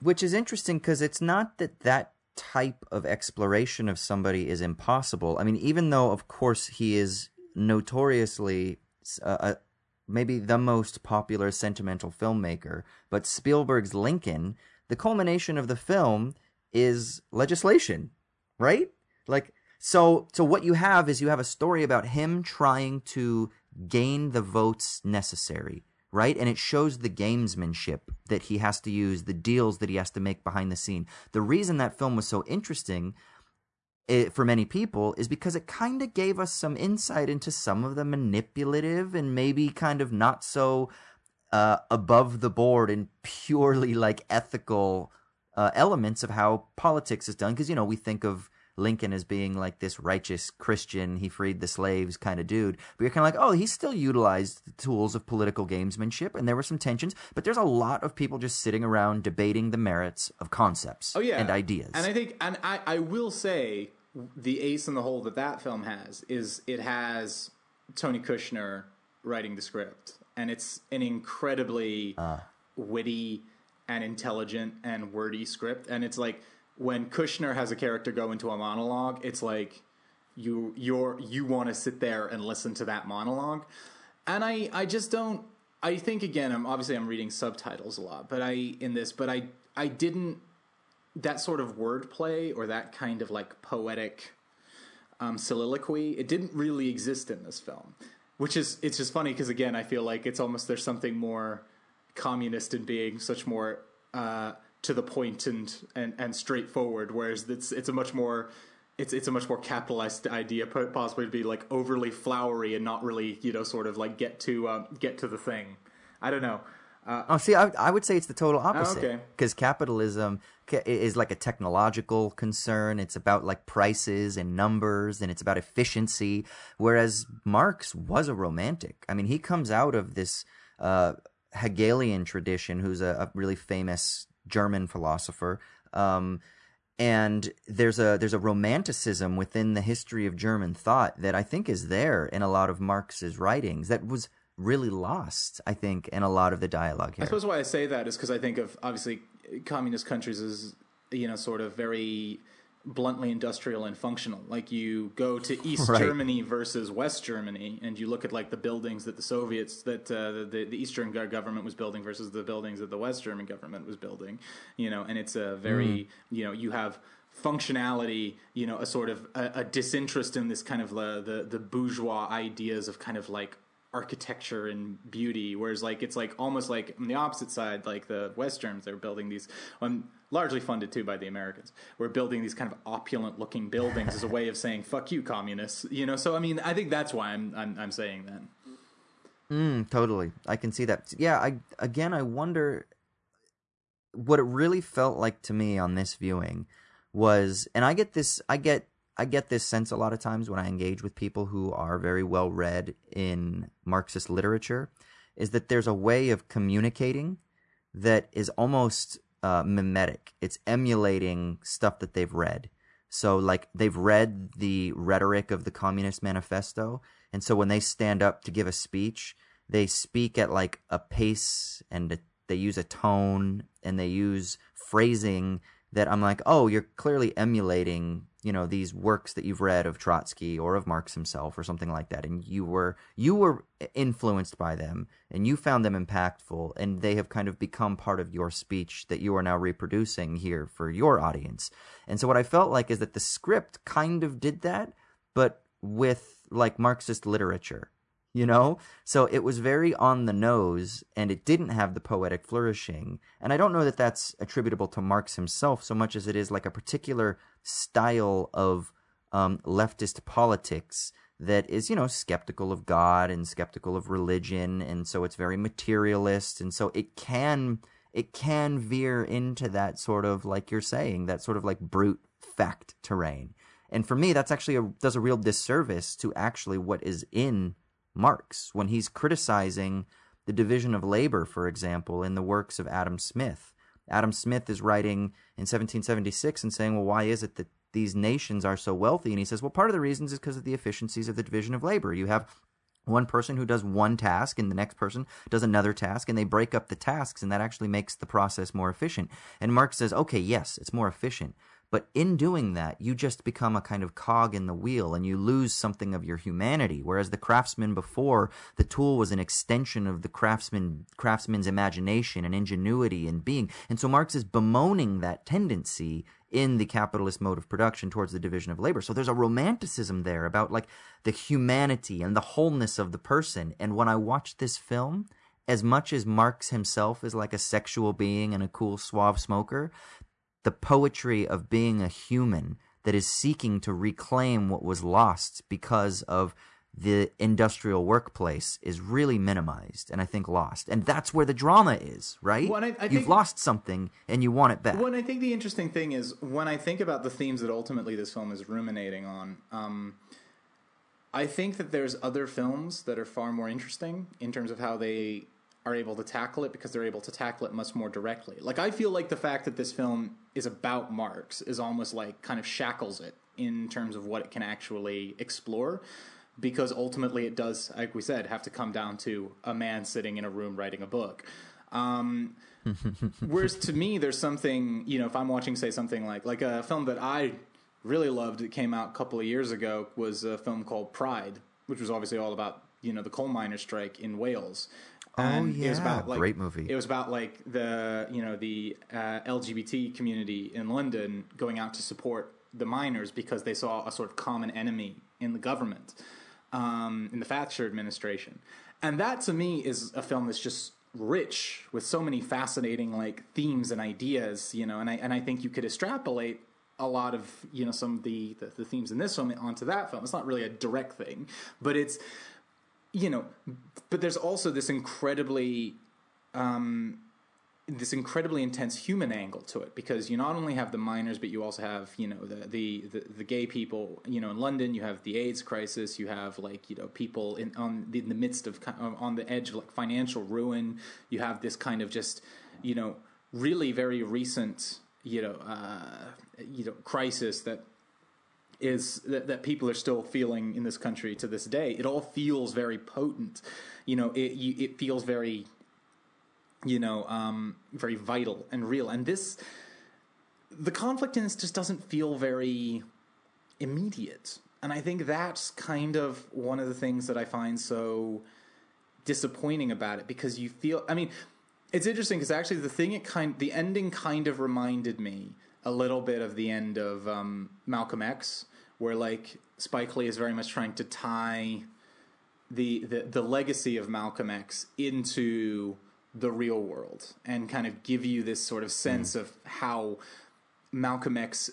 Which is interesting because it's not that that type of exploration of somebody is impossible. I mean, even though, of course, he is notoriously uh, maybe the most popular sentimental filmmaker, but Spielberg's Lincoln, the culmination of the film is legislation, right? Like, so, so what you have is you have a story about him trying to gain the votes necessary, right? And it shows the gamesmanship that he has to use, the deals that he has to make behind the scene. The reason that film was so interesting eh, for many people is because it kind of gave us some insight into some of the manipulative and maybe kind of not so uh, above the board and purely like ethical uh, elements of how politics is done. Because, you know, we think of Lincoln as being like this righteous Christian, he freed the slaves kind of dude. But you're kind of like, oh, he still utilized the tools of political gamesmanship, and there were some tensions. But there's a lot of people just sitting around debating the merits of concepts Oh yeah, and ideas. And I think, and I, I will say, the ace in the hole that that film has is it has Tony Kushner writing the script, and it's an incredibly ah. witty and intelligent and wordy script, and it's like when Kushner has a character go into a monologue, it's like you you're you want to sit there and listen to that monologue, and I I just don't. I think again, I'm obviously I'm reading subtitles a lot, but I in this, but I I didn't that sort of wordplay or that kind of like poetic um, soliloquy. It didn't really exist in this film, which is it's just funny because again, I feel like it's almost there's something more communist in being such more uh, to the point and, and and straightforward, whereas it's it's a much more it's it's a much more capitalized idea, possibly to be like overly flowery and not really, you know, sort of like get to uh, get to the thing. I don't know. Uh, Oh, see, I, I would say it's the total opposite. okay. Because capitalism is like a technological concern. It's about like prices and numbers, and it's about efficiency. Whereas Marx was a romantic. I mean, he comes out of this uh, Hegelian tradition, who's a, a really famous German philosopher. Um, and there's a there's a romanticism within the history of German thought that I think is there in a lot of Marx's writings that was really lost, I think, in a lot of the dialogue here. I suppose why I say that is because I think of obviously communist countries as you know sort of very bluntly industrial and functional. Like you go to East Right. Germany versus West Germany, and you look at like the buildings that the Soviets that uh, the the Eastern government was building versus the buildings that the West German government was building. You know, and it's a very you know you have functionality you know a sort of a, a disinterest in this kind of uh, the the bourgeois ideas of kind of like architecture and beauty whereas like it's like almost like on the opposite side like the west germans they're building these um, largely funded too by the americans we're building these kind of opulent looking buildings as a way of saying fuck you communists you know so i mean i think that's why i'm i'm, I'm saying that Mm, totally. I can see that. Yeah, I again I wonder what it really felt like to me on this viewing was and I get this I get I get this sense a lot of times when I engage with people who are very well read in Marxist literature is that there's a way of communicating that is almost uh, mimetic. It's emulating stuff that they've read. So, like, they've read the rhetoric of the Communist Manifesto, and so when they stand up to give a speech, they speak at like a pace and they use a tone and they use phrasing that I'm like, oh, you're clearly emulating, you know, these works that you've read of Trotsky or of Marx himself or something like that, and you were you were influenced by them and you found them impactful, and they have kind of become part of your speech that you are now reproducing here for your audience. And so what I felt like is that the script kind of did that, but with like Marxist literature you know? So it was very on the nose and it didn't have the poetic flourishing. And i don't know that that's attributable to marx himself so much as it is like a particular style of um, leftist politics that is you know skeptical of god and skeptical of religion and so it's very materialist and so it can it can veer into that sort of like you're saying that sort of like brute fact terrain. And for me that's actually a, does a real disservice to actually what is in Marx when he's criticizing the division of labor, for example, in the works of Adam Smith. Adam Smith is writing in 1776 and saying, well, why is it that these nations are so wealthy? And he says, well, part of the reasons is because of the efficiencies of the division of labor. You have one person who does one task and the next person does another task and they break up the tasks and that actually makes the process more efficient. And Marx says, okay, yes, it's more efficient. But in doing that, you just become a kind of cog in the wheel and you lose something of your humanity. Whereas the craftsman before, the tool was an extension of the craftsman, craftsman's imagination and ingenuity and being. And so Marx is bemoaning that tendency in the capitalist mode of production towards the division of labor. So there's a romanticism there about like the humanity and the wholeness of the person. And when I watch this film, as much as Marx himself is like a sexual being and a cool, suave smoker, the poetry of being a human that is seeking to reclaim what was lost because of the industrial workplace is really minimized and I think lost. And that's where the drama is, right? Well, I- I You've think- lost something and you want it back. Well, and I think the interesting thing is when I think about the themes that ultimately this film is ruminating on. Um, I think that there's other films that are far more interesting in terms of how they are able to tackle it because they're able to tackle it much more directly. Like I feel like the fact that this film is about Marx is almost like kind of shackles it in terms of what it can actually explore because ultimately it does like we said have to come down to a man sitting in a room writing a book. Um, Whereas to me, there's something you know, if I'm watching, say, something like like a film that I really loved that came out a couple of years ago was a film called Pride, which was obviously all about you know the coal miner strike in Wales. Oh, it was yeah. about like Great movie. It was about like the you know the uh, LGBT community in London going out to support the miners because they saw a sort of common enemy in the government, um, in the Thatcher administration, and that to me is a film that's just rich with so many fascinating like themes and ideas, you know, and I and I think you could extrapolate a lot of you know some of the, the the themes in this film onto that film. It's not really a direct thing, but it's you know, but there's also this incredibly um, this incredibly intense human angle to it because you not only have the miners but you also have you know the, the the the, gay people you know in London you have the AIDS crisis you have like you know people in on the, in the midst of on the edge of like financial ruin. You have this kind of just you know really very recent you know uh, you know crisis that is that, that people are still feeling in this country to this day it all feels very potent you know it you, it feels very you know, um, very vital and real. And this, the conflict in this just doesn't feel very immediate. And I think that's kind of one of the things that I find so disappointing about it because you feel, I mean, it's interesting because actually the thing it kind, the ending kind of reminded me a little bit of the end of um, Malcolm X, where like Spike Lee is very much trying to tie the, the the legacy of Malcolm X into the real world and kind of give you this sort of sense mm. of how Malcolm X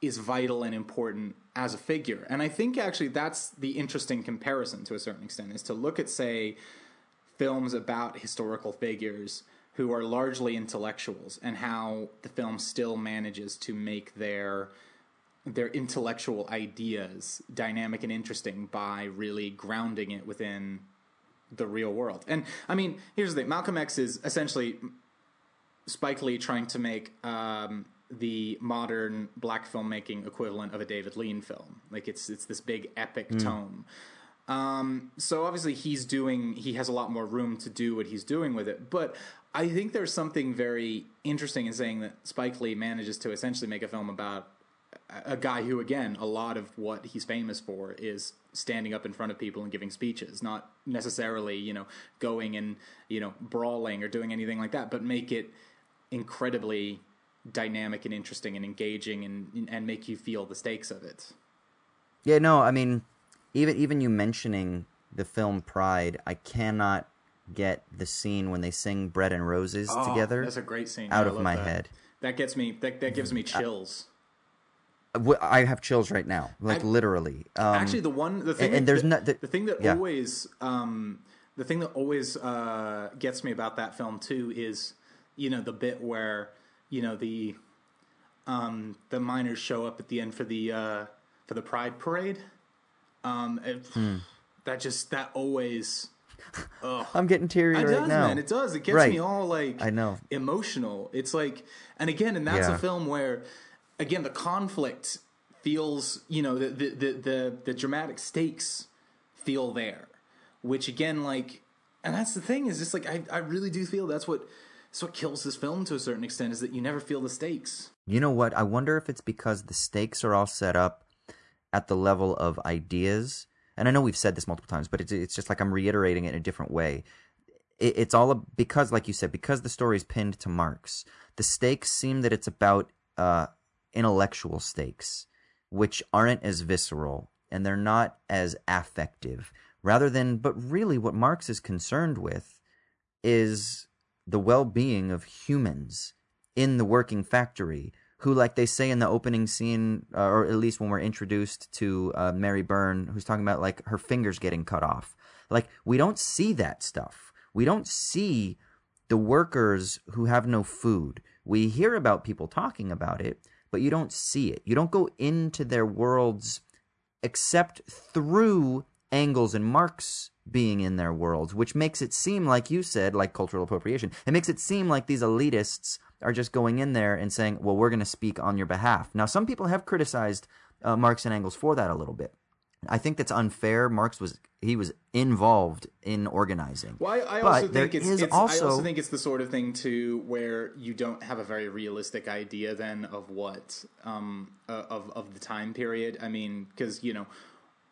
is vital and important as a figure. And I think actually that's the interesting comparison to a certain extent is to look at say films about historical figures who are largely intellectuals and how the film still manages to make their their intellectual ideas dynamic and interesting by really grounding it within the real world. And I mean, here's the thing: Malcolm X is essentially Spike Lee trying to make um, the modern black filmmaking equivalent of a David Lean film. Like it's it's this big epic Mm. tome. Um, so obviously he's doing he has a lot more room to do what he's doing with it. But I think there's something very interesting in saying that Spike Lee manages to essentially make a film about a- guy who again a lot of what he's famous for is standing up in front of people and giving speeches not necessarily you know going and you know brawling or doing anything like that but make it incredibly dynamic and interesting and engaging and and make you feel the stakes of it Yeah, no, I mean, even even you mentioning the film Pride, I cannot get the scene when they sing "Bread and Roses" Oh, together. that's a great scene Out Yeah, of my that. head. that gets me that, that gives me uh, chills W- I have chills right now, like I- literally. Um, Actually, the one the thing and, that, and there's the, not the, the thing that yeah. always um, the thing that always uh, gets me about that film too is you know the bit where you know the um, the miners show up at the end for the uh, for the Pride parade. Um, it- Hmm. That just that always. Ugh. I'm getting teary It right does, now. man. It does. It gets Right. me all like I know. emotional. It's like, and again, and that's Yeah. a film where, again, the conflict feels, you know, the the the the, the dramatic stakes feel there, which again, like, and that's the thing is just like I I really do feel that's what that's what kills this film to a certain extent is that you never feel the stakes. You know what? I wonder if it's because the stakes are all set up at the level of ideas. And I know we've said this multiple times, but it's it's just like I'm reiterating it in a different way. It, it's all because, like you said, because the story is pinned to Marx. The stakes seem that it's about uh, intellectual stakes, which aren't as visceral and they're not as affective. Rather than, but really, what Marx is concerned with is the well-being of humans in the working factory who like they say in the opening scene uh, or at least when we're introduced to uh, mary Burns who's talking about like her fingers getting cut off like we don't see that stuff we don't see the workers who have no food we hear about people talking about it but you don't see it you don't go into their worlds except through Engels and Marx being in their worlds, which makes it seem like you said, like cultural appropriation. It makes it seem like these elitists are just going in there and saying, "Well, we're going to speak on your behalf." Now, some people have criticized uh, Marx and Engels for that a little bit. I think that's unfair. Marx was he was involved in organizing. Well, I, I also think it's, it's also I also think it's the sort of thing too where you don't have a very realistic idea then of what um uh, of of the time period. I mean, because you know.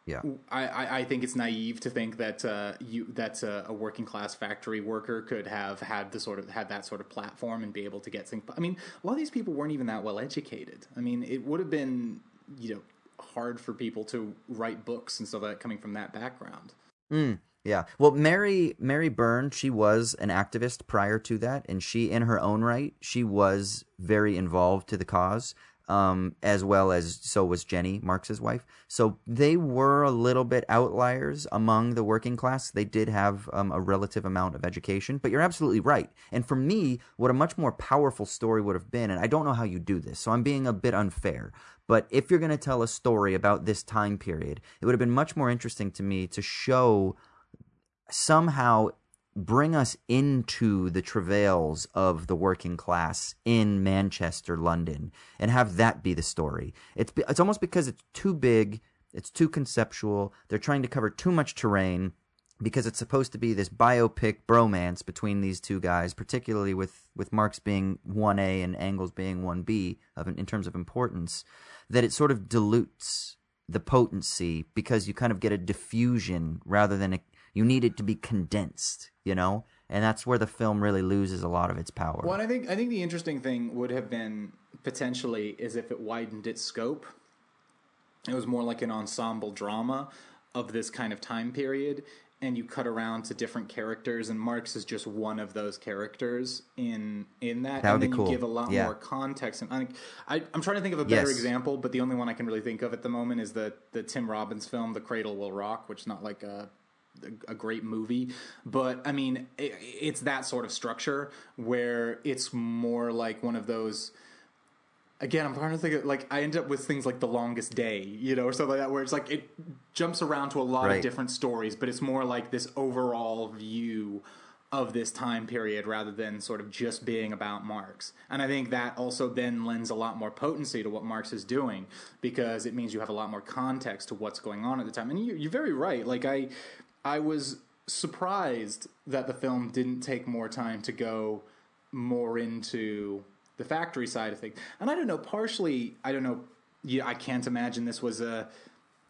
Yeah. I, I, I think it's naive to think that uh, you that uh, a working class factory worker could have had the sort of had that sort of platform and be able to get things. I mean, a lot of these people weren't even that well educated. I mean, it would have been you know hard for people to write books and stuff like that coming from that background. Mm, yeah. Well, Mary Mary Burns, she was an activist prior to that, and she, in her own right, she was very involved to the cause. Um, as well as so was Jenny, Marx's wife. So they were a little bit outliers among the working class. They did have um, a relative amount of education, but you're absolutely right. And for me, what a much more powerful story would have been, and I don't know how you do this, so I'm being a bit unfair. But if you're going to tell a story about this time period, it would have been much more interesting to me to show somehow bring us into the travails of the working class in Manchester, London, and have that be the story. It's it's almost because it's too big, it's too conceptual. They're trying to cover too much terrain because it's supposed to be this biopic bromance between these two guys, particularly with with Marx being one A and Engels being one B of in terms of importance, that it sort of dilutes the potency because you kind of get a diffusion rather than a you need it to be condensed, you know? And that's where the film really loses a lot of its power. Well, I think I think the interesting thing would have been potentially is if it widened its scope. It was more like an ensemble drama of this kind of time period, and you cut around to different characters, and Marx is just one of those characters in in that. That would and be then cool. you give a lot Yeah. more context. And I, I I'm trying to think of a better Yes. example, but the only one I can really think of at the moment is the the Tim Robbins film, The Cradle Will Rock, which is not like a a great movie, but I mean, it, it's that sort of structure where it's more like one of those. Again, I'm trying to think of like I end up with things like The Longest Day, you know, or something like that, where it's like it jumps around to a lot Right. of different stories, but it's more like this overall view of this time period rather than sort of just being about Marx. And I think that also then lends a lot more potency to what Marx is doing because it means you have a lot more context to what's going on at the time. And you, you're very right. Like I, I was surprised that the film didn't take more time to go more into the factory side of things. And I don't know, partially, I don't know. Yeah, I can't imagine this was a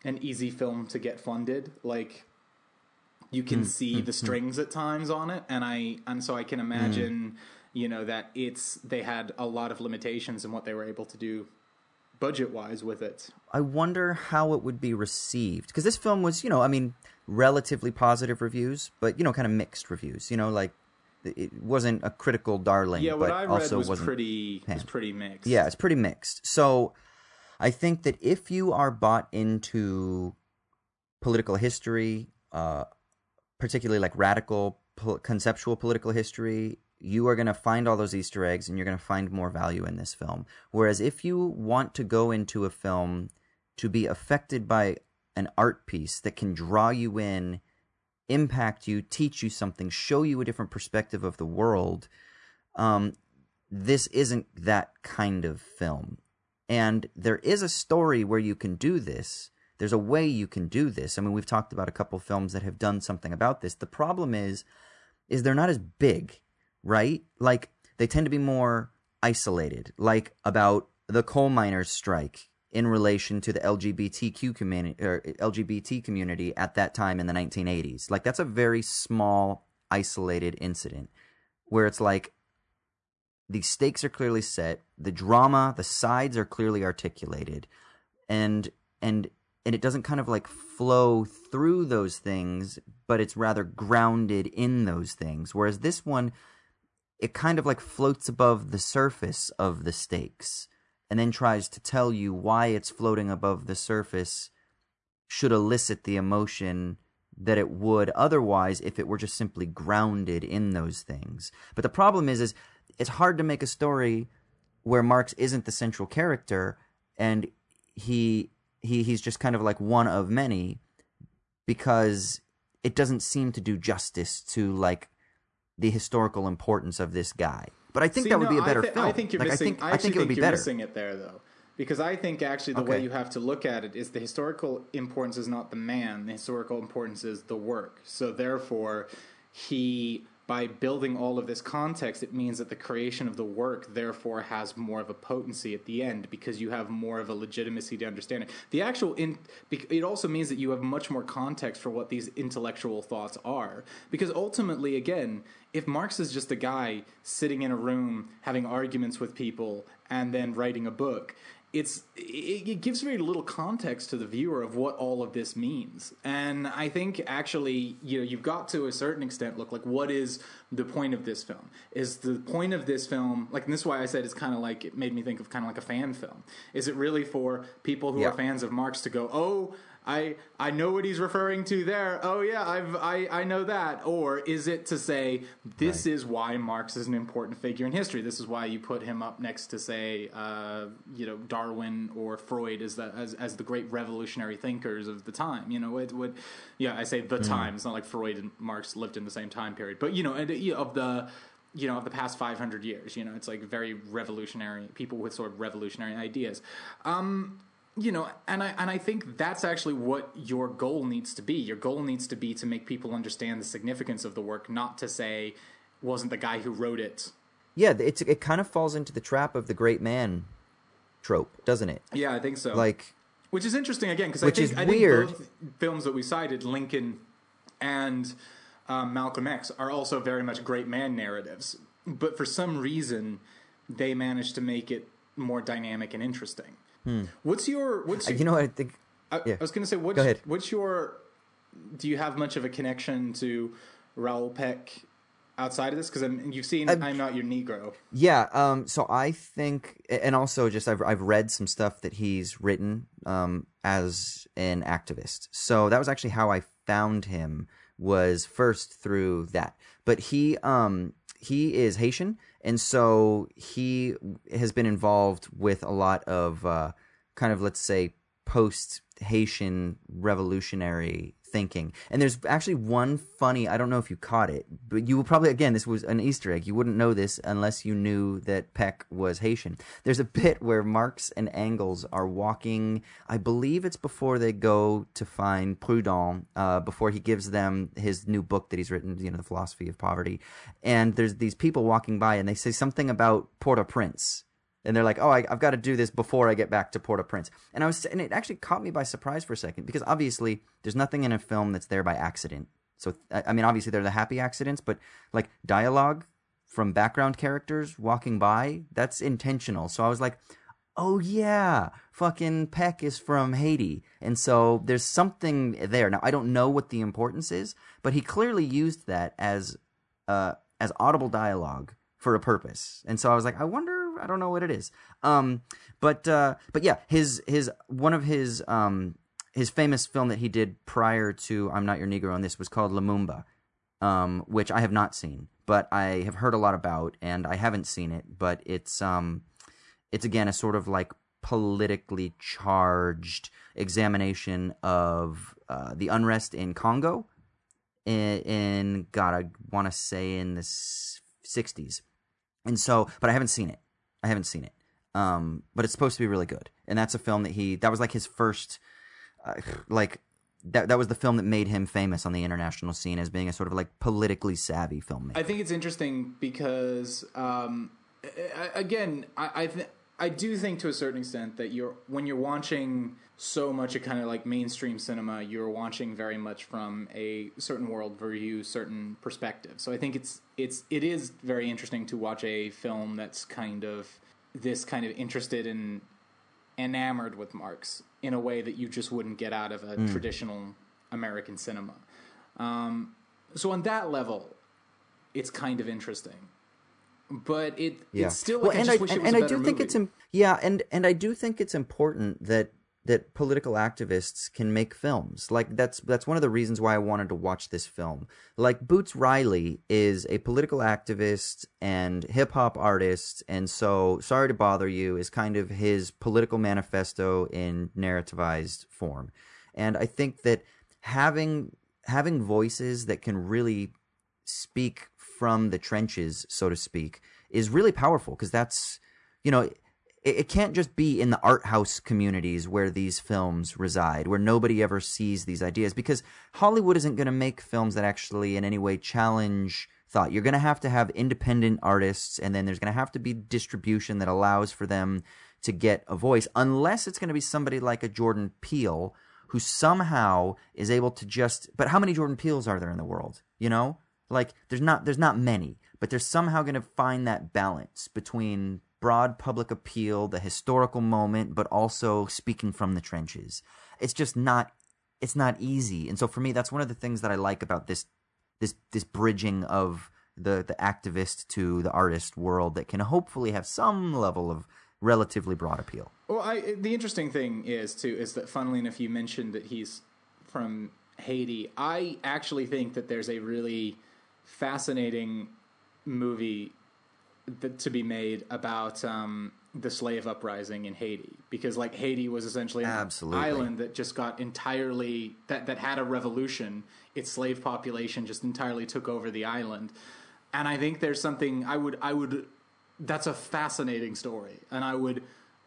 an easy film to get funded. Like you can Mm, see mm, the mm. strings at times on it, and I and so I can imagine, you know, that it's they had a lot of limitations in what they were able to do budget wise with it. I wonder how it would be received because this film was, you know, I mean, relatively positive reviews, but you know, kind of mixed reviews. You know, like it wasn't a critical darling. yeah, what but I read also was pretty was pretty mixed. Yeah, it's pretty mixed. So I think that if you are bought into political history, uh, particularly like radical pol- conceptual political history, you are going to find all those Easter eggs and you're going to find more value in this film. Whereas if you want to go into a film to be affected by an art piece that can draw you in, impact you, teach you something, show you a different perspective of the world, um, this isn't that kind of film. And there is a story where you can do this. There's a way you can do this. I mean, we've talked about a couple films that have done something about this. The problem is, is they're not as big, right? Like they tend to be more isolated, like about the coal miners' strike in relation to the LGBTQ community or LGBT community at that time in the 1980s. Like that's a very small, isolated incident where it's like the stakes are clearly set, the drama, the sides are clearly articulated, and and and it doesn't kind of like flow through those things, but it's rather grounded in those things. Whereas this one, it kind of like floats above the surface of the stakes and then tries to tell you why it's floating above the surface should elicit the emotion that it would otherwise if it were just simply grounded in those things. But the problem is is it's hard to make a story where Marx isn't the central character and he he he's just kind of like one of many because it doesn't seem to do justice to like the historical importance of this guy. But I think See, that would no, be a better thi- film. I think you're Like, missing. I think, I actually think it would be better. missing it there though, because I think actually the way you have to look at it is the historical importance is not the man. The historical importance is the work. So therefore, he by building all of this context, it means that the creation of the work therefore has more of a potency at the end because you have more of a legitimacy to understand it. The actual in it also means that you have much more context for what these intellectual thoughts are because ultimately again, if Marx is just a guy sitting in a room having arguments with people and then writing a book, it's it, it gives very little context to the viewer of what all of this means. And i think actually you know you've got to a certain extent look like what is the point of this film? Is the point of this film like and this is why i said it's kind of like it made me think of kind of like a fan film. Is it really for people who Yeah. are fans of marx to go oh I I know what he's referring to there. Oh yeah, I've I, I know that. Or is it to say this is why Marx is an important figure in history? This is why you put him up next to say uh, you know Darwin or Freud as the as, as the great revolutionary thinkers of the time. You know it would yeah I say the Mm. time. It's not like Freud and Marx lived in the same time period, but you know and, you know, of the you know of the past 500 years. You know it's like very revolutionary people with sort of revolutionary ideas. Um, you know and i and i think that's actually what your goal needs to be. Your goal needs to be to make people understand the significance of the work not to say wasn't the guy who wrote it. Yeah, it's it kind of falls into the trap of the great man trope, doesn't it? yeah i think so. Like which is interesting again because I think, I think weird. both films that we cited lincoln and um, malcolm x are also very much great man narratives. But for some reason they managed to make it more dynamic and interesting Hmm. what's your what's Uh, your, you know I think I, yeah. I was going to say, what's, Go ahead. what's your? Do you have much of a connection to Raoul Peck outside of this? Because you've seen I'm, Not Your Negro. Yeah, um, so I think, and also just I've I've read some stuff that he's written um, as an activist. So that was actually how I found him was first through that. But he um, he is Haitian, and so he has been involved with a lot of uh, kind of let's say post Haitian revolutionary thinking. And there's actually one funny, I don't know if you caught it, but you will probably, again, this was an Easter egg. You wouldn't know this unless you knew that Peck was Haitian. There's a bit where Marx and Engels are walking, I believe it's before they go to find Proudhon, uh, before he gives them his new book that he's written, you know, The Philosophy of Poverty. And there's these people walking by and they say something about Port-au-Prince and they're like, "Oh, I, I've got to do this before I get back to Port-au-Prince." And I was, and it actually caught me by surprise for a second because obviously there's nothing in a film that's there by accident. So I I mean, obviously they're the happy accidents, but like dialogue from background characters walking by, that's intentional. So I was like, "Oh yeah, fucking Peck is from Haiti," and so there's something there. Now I don't know what the importance is, but he clearly used that as uh, as audible dialogue for a purpose. And so I was like, I wonder, I don't know what it is. Um, but uh, but yeah, his his one of his um his famous film that he did prior to I'm Not Your Negro on this was called Lumumba, um, which I have not seen, but I have heard a lot about, and I haven't seen it. But it's um, it's again a sort of like politically charged examination of uh, the unrest in Congo in, in God, I want to say in the 60s. And so, but I haven't seen it. I haven't seen it. Um, but it's supposed to be really good. And that's a film that he, that was like his first, uh, like, that, that was the film that made him famous on the international scene as being a sort of like politically savvy filmmaker. I think it's interesting because, um, again, I I, I do think to a certain extent that you're when you're watching so much of kind of like mainstream cinema, you're watching very much from a certain world worldview, certain perspective. So I think it's it's it is very interesting to watch a film that's kind of this kind of interested in enamored with Marx in a way that you just wouldn't get out of a Mm. traditional American cinema. Um, so on that level, it's kind of interesting. But it it's still like I and I, wish and, it was and a I better do think it's im- yeah, and and I do think it's important that that political activists can make films. Like that's that's one of the reasons why I wanted to watch this film. Like Boots Riley is a political activist and hip hop artist, and so Sorry to Bother You is kind of his political manifesto in narrativized form. And I think that having having voices that can really speak from the trenches, so to speak, is really powerful because that's, you know, it, it can't just be in the art house communities where these films reside, where nobody ever sees these ideas because Hollywood isn't going to make films that actually in any way challenge thought. You're going to have to have independent artists and then there's going to have to be distribution that allows for them to get a voice unless it's going to be somebody like a Jordan Peele who somehow is able to just but how many Jordan Peeles are there in the world? You know? Like there's not there's not many, but they're somehow going to find that balance between broad public appeal, the historical moment, but also speaking from the trenches. It's just not it's not easy. And so for me that's one of the things that I like about this this this bridging of the the activist to the artist world that can hopefully have some level of relatively broad appeal. Well, I, the interesting thing is too is that funnily enough, you mentioned that he's from Haiti. I actually think that there's a really fascinating movie that, to be made about um, the slave uprising in Haiti because, like, Haiti was essentially an Absolutely. island that just got entirely that that had a revolution. Its slave population just entirely took over the island, and I think there's something I would I would that's a fascinating story, and I would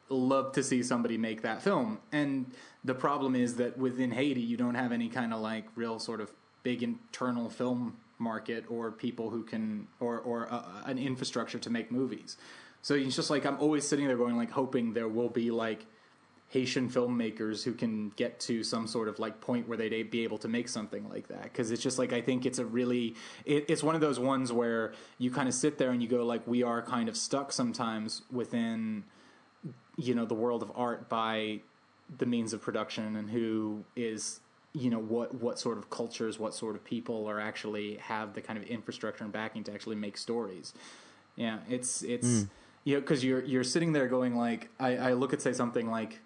love to see somebody make that film. And the problem is that within Haiti, you don't have any kind of like real sort of big internal film market or people who can or or uh, an infrastructure to make movies. So it's just like I'm always sitting there going like hoping there will be like Haitian filmmakers who can get to some sort of like point where they'd be able to make something like that because it's just like I think it's a really it, it's one of those ones where you kind of sit there and you go like we are kind of stuck sometimes within you know the world of art by the means of production and who is you know what what sort of cultures what sort of people are actually have the kind of infrastructure and backing to actually make stories yeah it's it's Mm. you know because you're you're sitting there going like I, I look at say something like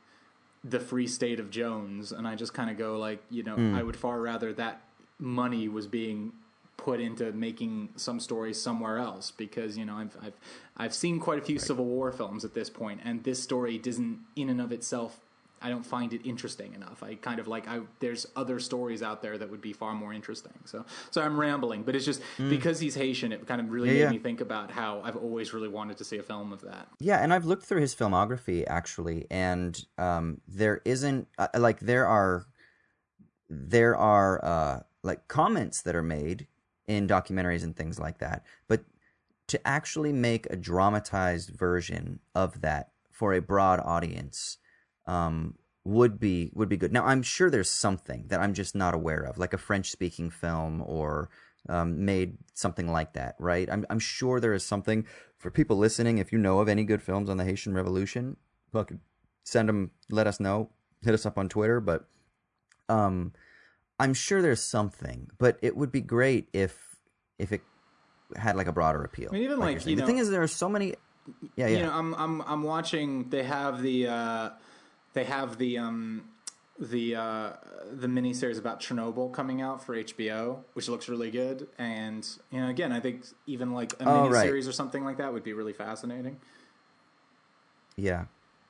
the free state of jones and i just kind of go like you know Mm. i would far rather that money was being put into making some stories somewhere else because you know I've I've I've seen quite a few Civil War films at this point, and this story doesn't in and of itself. I don't find it interesting enough. I kind of like I there's other stories out there that would be far more interesting. So so I'm rambling, but it's just Mm. because he's Haitian, it kind of really Yeah, made yeah. me think about how I've always really wanted to see a film of that. Yeah, and I've looked through his filmography actually, and um, there isn't uh, like there are there are uh, like comments that are made in documentaries and things like that, but to actually make a dramatized version of that for a broad audience um, would be would be good. Now I'm sure there's something that I'm just not aware of, like a French speaking film or um, made something like that, right? I'm I'm sure there is something for people listening. If you know of any good films on the Haitian Revolution, fucking send them. Let us know. Hit us up on Twitter. But um, I'm sure there's something. But it would be great if if it had like a broader appeal. I mean, even like, saying. you the know- thing is, there are so many. Yeah, yeah. You know, I'm I'm I'm watching. They have the uh, they have the um, the uh, the miniseries about Chernobyl coming out for HBO, which looks really good. And you know, again, I think even like a Oh, right. miniseries or something like that would be really fascinating. Yeah.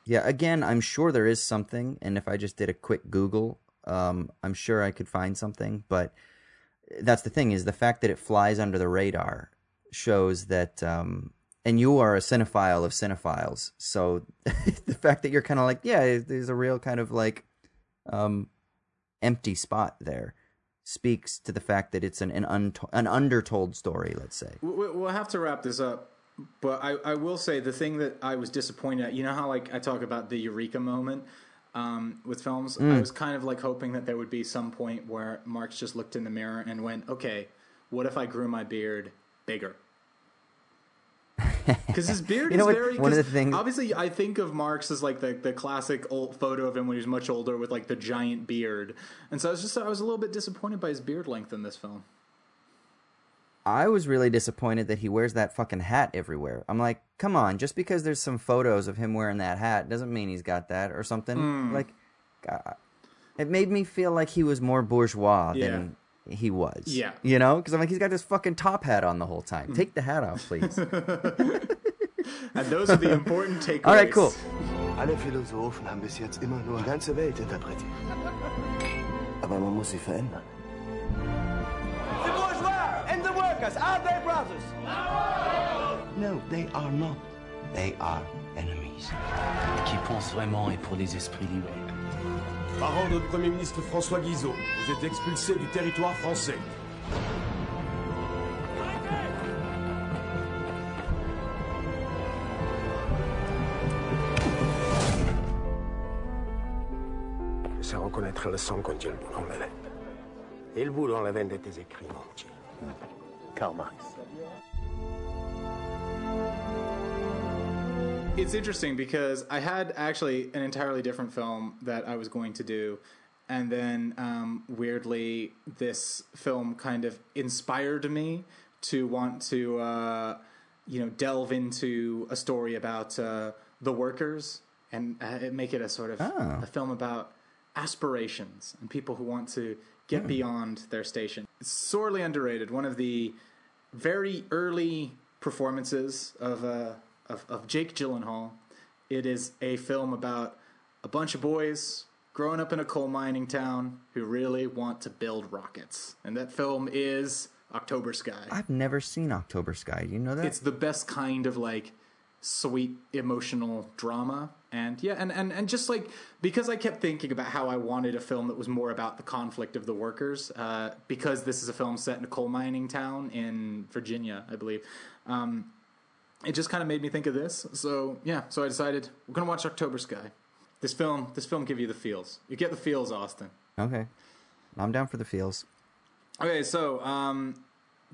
Yeah, again, I'm sure there is something, and if I just did a quick Google, um, I'm sure I could find something. But that's the thing is the fact that it flies under the radar shows that, um, and you are a cinephile of cinephiles, so the fact that you're kind of like, yeah, there's a real kind of like um, empty spot there speaks to the fact that it's an an, unto- an undertold story. Let's say. We- we- We'll have to wrap this up, but I, I will say the thing that I was disappointed at. You know how like I talk about the eureka moment um, with films. I Mm. was kind of like hoping that there would be some point where Marx just looked in the mirror and went, "Okay, what if I grew my beard bigger?" Because his beard You know is what? very. One of the things- Obviously, I think of Marx as like the, the classic old photo of him when he was much older with like the giant beard, and so I was just I was a little bit disappointed by his beard length in this film. I was really disappointed that he wears that fucking hat everywhere. I'm like, come on, just because there's some photos of him wearing that hat doesn't mean he's got that or something. Mm. Like, God, it made me feel like he was more bourgeois Yeah. than he was. Yeah. You know? Because I'm like, he's got this fucking top hat on the whole time. Take the hat off, please. And those are the important takeaways. All right, cool. Alle Philosophen haben bis jetzt immer nur die ganze Welt interpretiert. Aber man muss sie verändern. The bourgeois and the workers, are they brothers? No, they are not. They are enemies. Qui pense vraiment et pour les esprits libres. Par ordre du Premier ministre François Guizot, vous êtes expulsé du territoire français. Je sais reconnaître le sang quand il bout dans. Et le bout dans la veine de tes écrits, mon petit. Karl Marx. It's interesting because I had actually an entirely different film that I was going to do, and then um, weirdly, this film kind of inspired me to want to, uh, you know, delve into a story about uh, the workers and uh, make it a sort of Oh. a film about aspirations and people who want to get Hmm. beyond their station. It's sorely underrated. One of the very early performances of uh, of, of Jake Gyllenhaal. It is a film about a bunch of boys growing up in a coal mining town who really want to build rockets, and that film is October Sky. I've never seen October Sky. You know that? It's the best kind of like sweet emotional drama and yeah and, and and just like because i kept thinking about how i wanted a film that was more about the conflict of the workers uh, because this is a film set in a coal mining town in virginia i believe um, it just kind of made me think of this so yeah so i decided we're gonna watch october sky this film this film give you the feels you get the feels austin okay. I'm down for the feels. Okay, so um,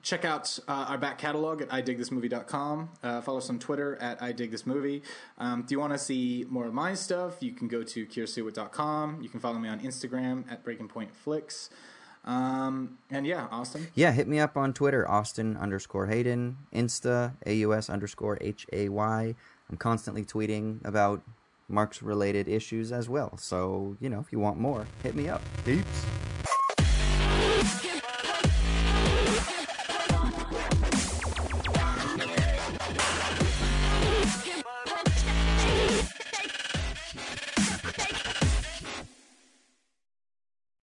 check out uh, our back catalog at idigthismovie.com. Uh, follow us on Twitter at idigthismovie. Um, do you want to see more of my stuff? You can go to kirstewart.com. You can follow me on Instagram at Breaking Point Flicks. Um, and yeah, Austin. Yeah, hit me up on Twitter, Austin underscore Hayden, Insta, AUS underscore H A Y. I'm constantly tweeting about Marx related issues as well. So, you know, if you want more, hit me up. Peeps.